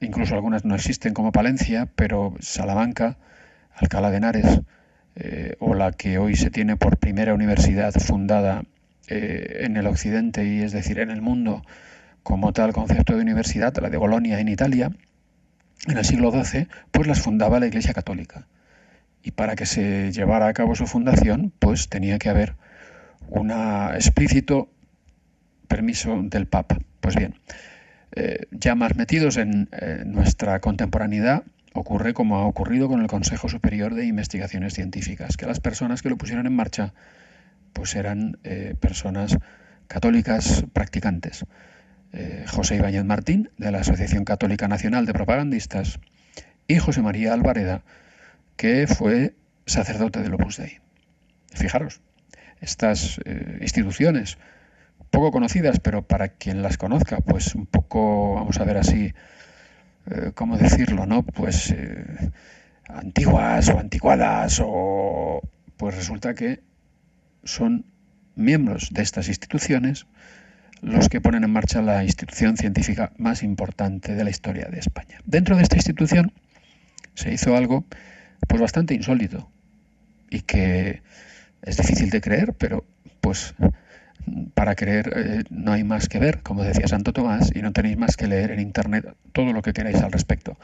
incluso algunas no existen como Palencia, pero Salamanca, Alcalá de Henares, eh, o la que hoy se tiene por primera universidad fundada eh, en el occidente y es decir en el mundo como tal concepto de universidad, la de Bolonia en Italia, en el siglo XII, pues las fundaba la Iglesia Católica. Y para que se llevara a cabo su fundación, pues tenía que haber un explícito permiso del Papa. Pues bien, eh, ya más metidos en nuestra contemporaneidad, ocurre como ha ocurrido con el Consejo Superior de Investigaciones Científicas, que las personas que lo pusieron en marcha pues eran eh, personas católicas practicantes. Eh, José Ibáñez Martín, de la Asociación Católica Nacional de Propagandistas, y José María Alvareda, que fue sacerdote del Opus Dei. Fijaros, estas eh, instituciones poco conocidas, pero para quien las conozca, pues un poco, vamos a ver así, ¿cómo decirlo? ¿no? Pues antiguas o anticuadas o pues resulta que son miembros de estas instituciones los que ponen en marcha la institución científica más importante de la historia de España. Dentro de esta institución se hizo algo pues bastante insólito y que es difícil de creer, pero pues para creer eh, no hay más que ver, como decía Santo Tomás, y no tenéis más que leer en Internet todo lo que queráis al respecto.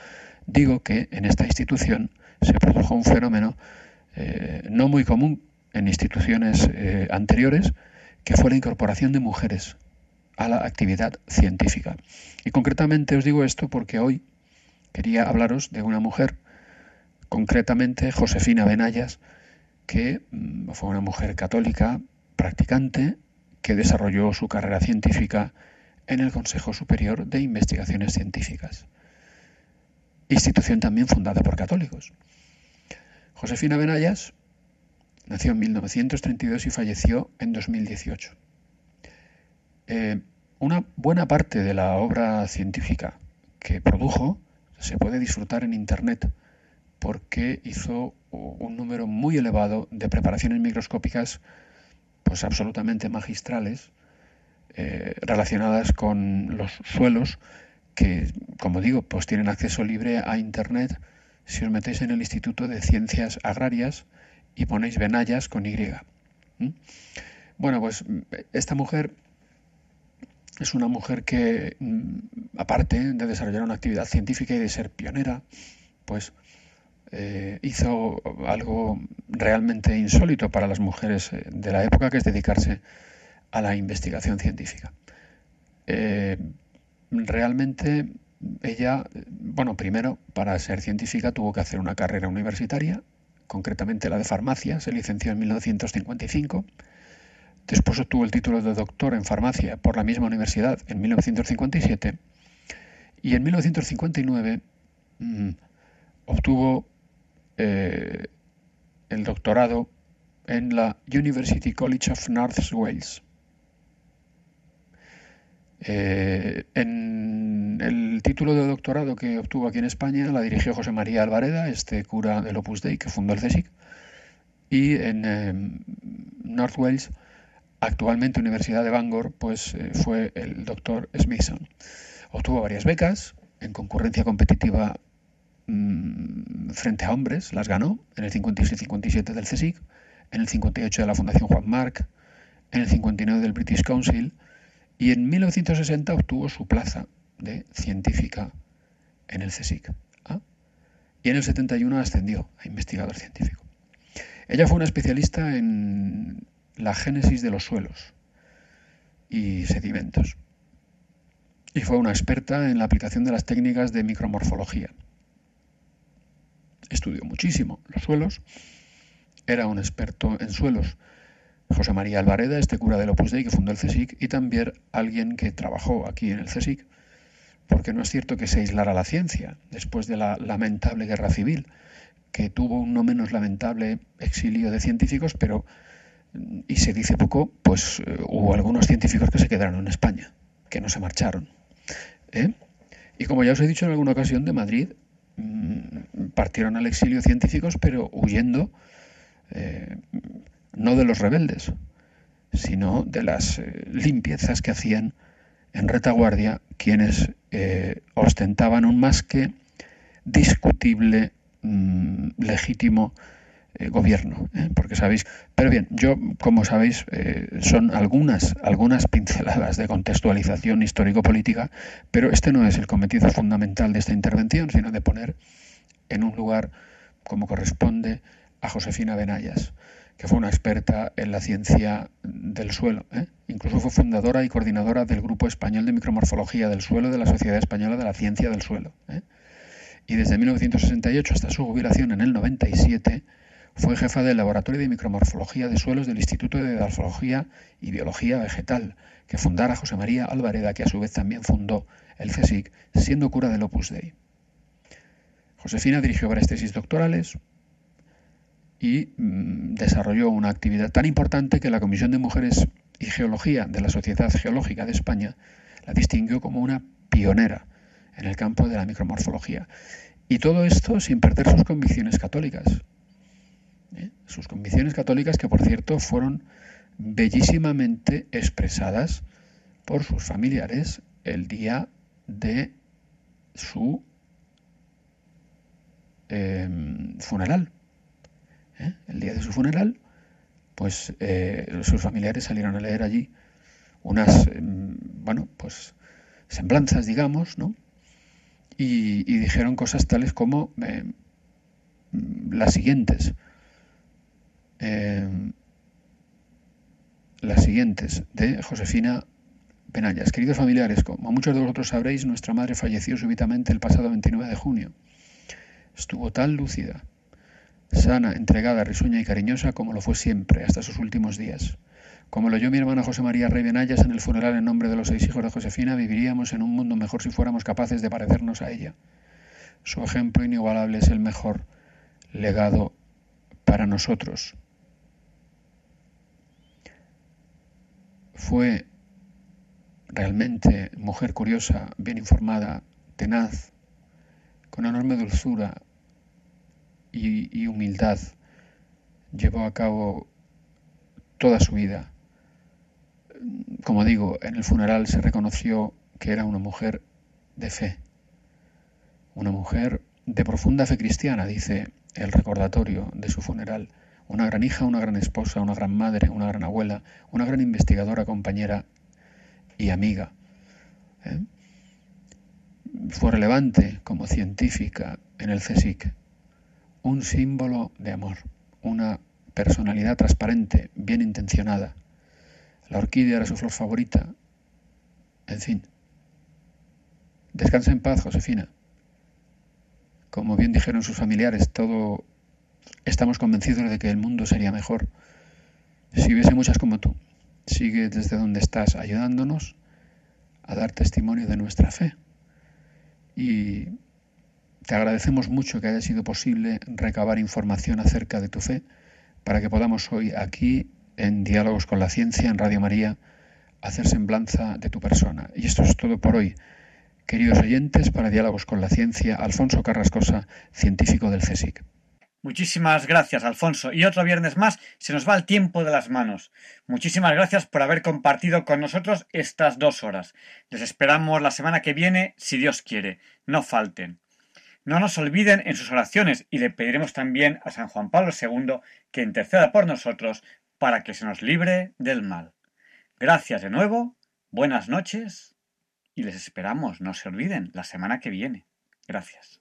Digo que en esta institución se produjo un fenómeno eh, no muy común en instituciones eh, anteriores, que fue la incorporación de mujeres a la actividad científica. Y concretamente os digo esto porque hoy quería hablaros de una mujer, concretamente Josefina Benayas, que mm, fue una mujer católica, practicante, que desarrolló su carrera científica en el Consejo Superior de Investigaciones Científicas, institución también fundada por católicos. Josefina Benayas nació en 1932 y falleció en 2018. Eh, una buena parte de la obra científica que produjo se puede disfrutar en Internet porque hizo un número muy elevado de preparaciones microscópicas pues absolutamente magistrales eh, relacionadas con los suelos que, como digo, pues tienen acceso libre a Internet si os metéis en el Instituto de Ciencias Agrarias y ponéis Benayas con Y. Bueno, pues esta mujer es una mujer que, mm, aparte de desarrollar una actividad científica y de ser pionera, pues eh, hizo algo realmente insólito para las mujeres eh, de la época, que es dedicarse a la investigación científica. Eh, realmente ella, bueno, primero, para ser científica tuvo que hacer una carrera universitaria, concretamente la de farmacia, se licenció en 1955. Después obtuvo el título de doctor en farmacia por la misma universidad en 1957 y en 1959 mm, obtuvo eh, el doctorado en la University College of North Wales. Eh, en el título de doctorado que obtuvo aquí en España la dirigió José María Alvareda, este cura del Opus Dei que fundó el CSIC, y en eh, North Wales, actualmente Universidad de Bangor, pues eh, fue el doctor Smithson. Obtuvo varias becas en concurrencia competitiva mmm, frente a hombres, las ganó en el 56-57 del CSIC, en el 58 de la Fundación Juan Marc, en el 59 del British Council, y en 1960 obtuvo su plaza de científica en el CSIC. ¿ah? Y en el 71 ascendió a investigador científico. Ella fue una especialista en la génesis de los suelos y sedimentos. Y fue una experta en la aplicación de las técnicas de micromorfología. Estudió muchísimo los suelos, era un experto en suelos José María Alvareda, este cura del Opus Dei que fundó el CSIC, y también alguien que trabajó aquí en el CSIC, porque no es cierto que se aislara la ciencia después de la lamentable guerra civil, que tuvo un no menos lamentable exilio de científicos, pero, y se dice poco, pues eh, hubo algunos científicos que se quedaron en España, que no se marcharon. ¿eh? Y como ya os he dicho en alguna ocasión de Madrid, mm, partieron al exilio científicos, pero huyendo eh, no de los rebeldes, sino de las eh, limpiezas que hacían en retaguardia quienes eh, ostentaban un más que discutible mm, legítimo eh, gobierno, porque sabéis, pero bien, yo como sabéis son algunas algunas pinceladas de contextualización histórico-política, pero este no es el cometido fundamental de esta intervención, sino de poner en un lugar como corresponde a Josefina Benayas que fue una experta en la ciencia del suelo. ¿eh? Incluso fue fundadora y coordinadora del Grupo Español de Micromorfología del Suelo de la Sociedad Española de la Ciencia del Suelo. ¿eh? Y desde 1968 hasta su jubilación en el 97 fue jefa del Laboratorio de Micromorfología de Suelos del Instituto de Edafología y Biología Vegetal, que fundara José María Alvareda, que a su vez también fundó el CSIC, siendo cura del Opus Dei. Josefina dirigió varias tesis doctorales, y mm, desarrolló una actividad tan importante que la Comisión de Mujeres y Geología de la Sociedad Geológica de España la distinguió como una pionera en el campo de la micromorfología. Y todo esto sin perder sus convicciones católicas. ¿eh? Sus convicciones católicas que, por cierto, fueron bellísimamente expresadas por sus familiares el día de su em, funeral. ¿Eh? el día de su funeral, pues eh, sus familiares salieron a leer allí unas, em, bueno, pues semblanzas, digamos, ¿no? Y, dijeron cosas tales como em, las siguientes. Em, las siguientes, de Josefina Penallas. Queridos familiares, como muchos de vosotros sabréis, nuestra madre falleció súbitamente el pasado 29 de junio. Estuvo tan lúcida, sana, entregada, risueña y cariñosa como lo fue siempre, hasta sus últimos días. Como lo oyó mi hermana José María Rey Benayas en el funeral en nombre de los seis hijos de Josefina, viviríamos en un mundo mejor si fuéramos capaces de parecernos a ella. Su ejemplo inigualable es el mejor legado para nosotros. Fue realmente mujer curiosa, bien informada, tenaz, con enorme dulzura, y, humildad llevó a cabo toda su vida, como digo, en el funeral se reconoció que era una mujer de fe, una mujer de profunda fe cristiana, dice el recordatorio de su funeral, una gran hija, una gran esposa, una gran madre, una gran abuela, una gran investigadora, compañera y amiga. ¿eh? Fue relevante como científica en el CSIC, un símbolo de amor, una personalidad transparente, bien intencionada. La orquídea era su flor favorita. En fin. Descansa en paz, Josefina. Como bien dijeron sus familiares, todo estamos convencidos de que el mundo sería mejor si hubiese muchas como tú. Sigue desde donde estás ayudándonos a dar testimonio de nuestra fe. Y te agradecemos mucho que haya sido posible recabar información acerca de tu fe para que podamos hoy aquí, en Diálogos con la Ciencia, en Radio María, hacer semblanza de tu persona. Y esto es todo por hoy. Queridos oyentes, para Diálogos con la Ciencia, Alfonso Carrascosa, científico del CSIC. Muchísimas gracias, Alfonso. Y otro viernes más se nos va el tiempo de las manos. Muchísimas gracias por haber compartido con nosotros estas dos horas. Les esperamos la semana que viene, si Dios quiere. No falten. No nos olviden en sus oraciones y le pediremos también a San Juan Pablo II que interceda por nosotros para que se nos libre del mal. Gracias de nuevo, buenas noches y les esperamos, no se olviden, la semana que viene. Gracias.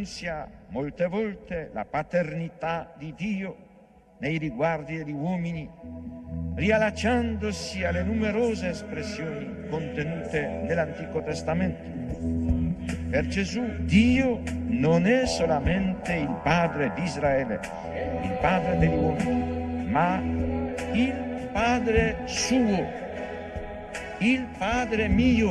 Annunzia molte volte la paternità di Dio nei riguardi degli uomini, riallacciandosi alle numerose espressioni contenute nell'Antico Testamento. Per Gesù Dio non è solamente il Padre di Israele, il Padre degli uomini, ma il Padre suo, il Padre mio,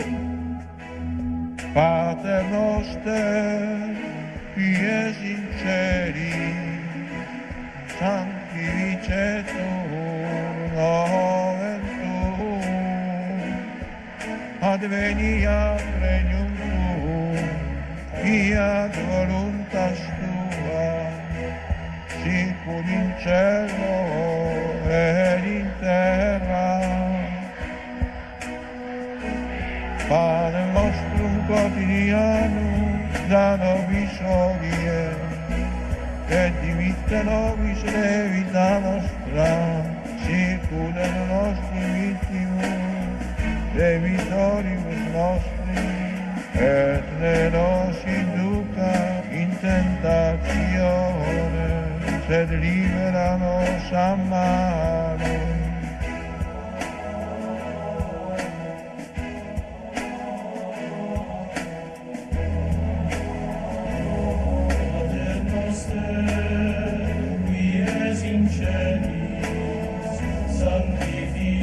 Pater noster, qui sinceri, sanctificetur nomen tuum, adveniat regnum tuum, fiat voluntas tua, sicur in cielo et in terra. Pane nostrum quotidianum vitano visorie, e di vitano visere vita nostra, sicurano nostri vittimus, e vitoribus nostri, et ne nos induca in tentazione, sed libera nos a malo.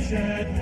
Sanctificetur nos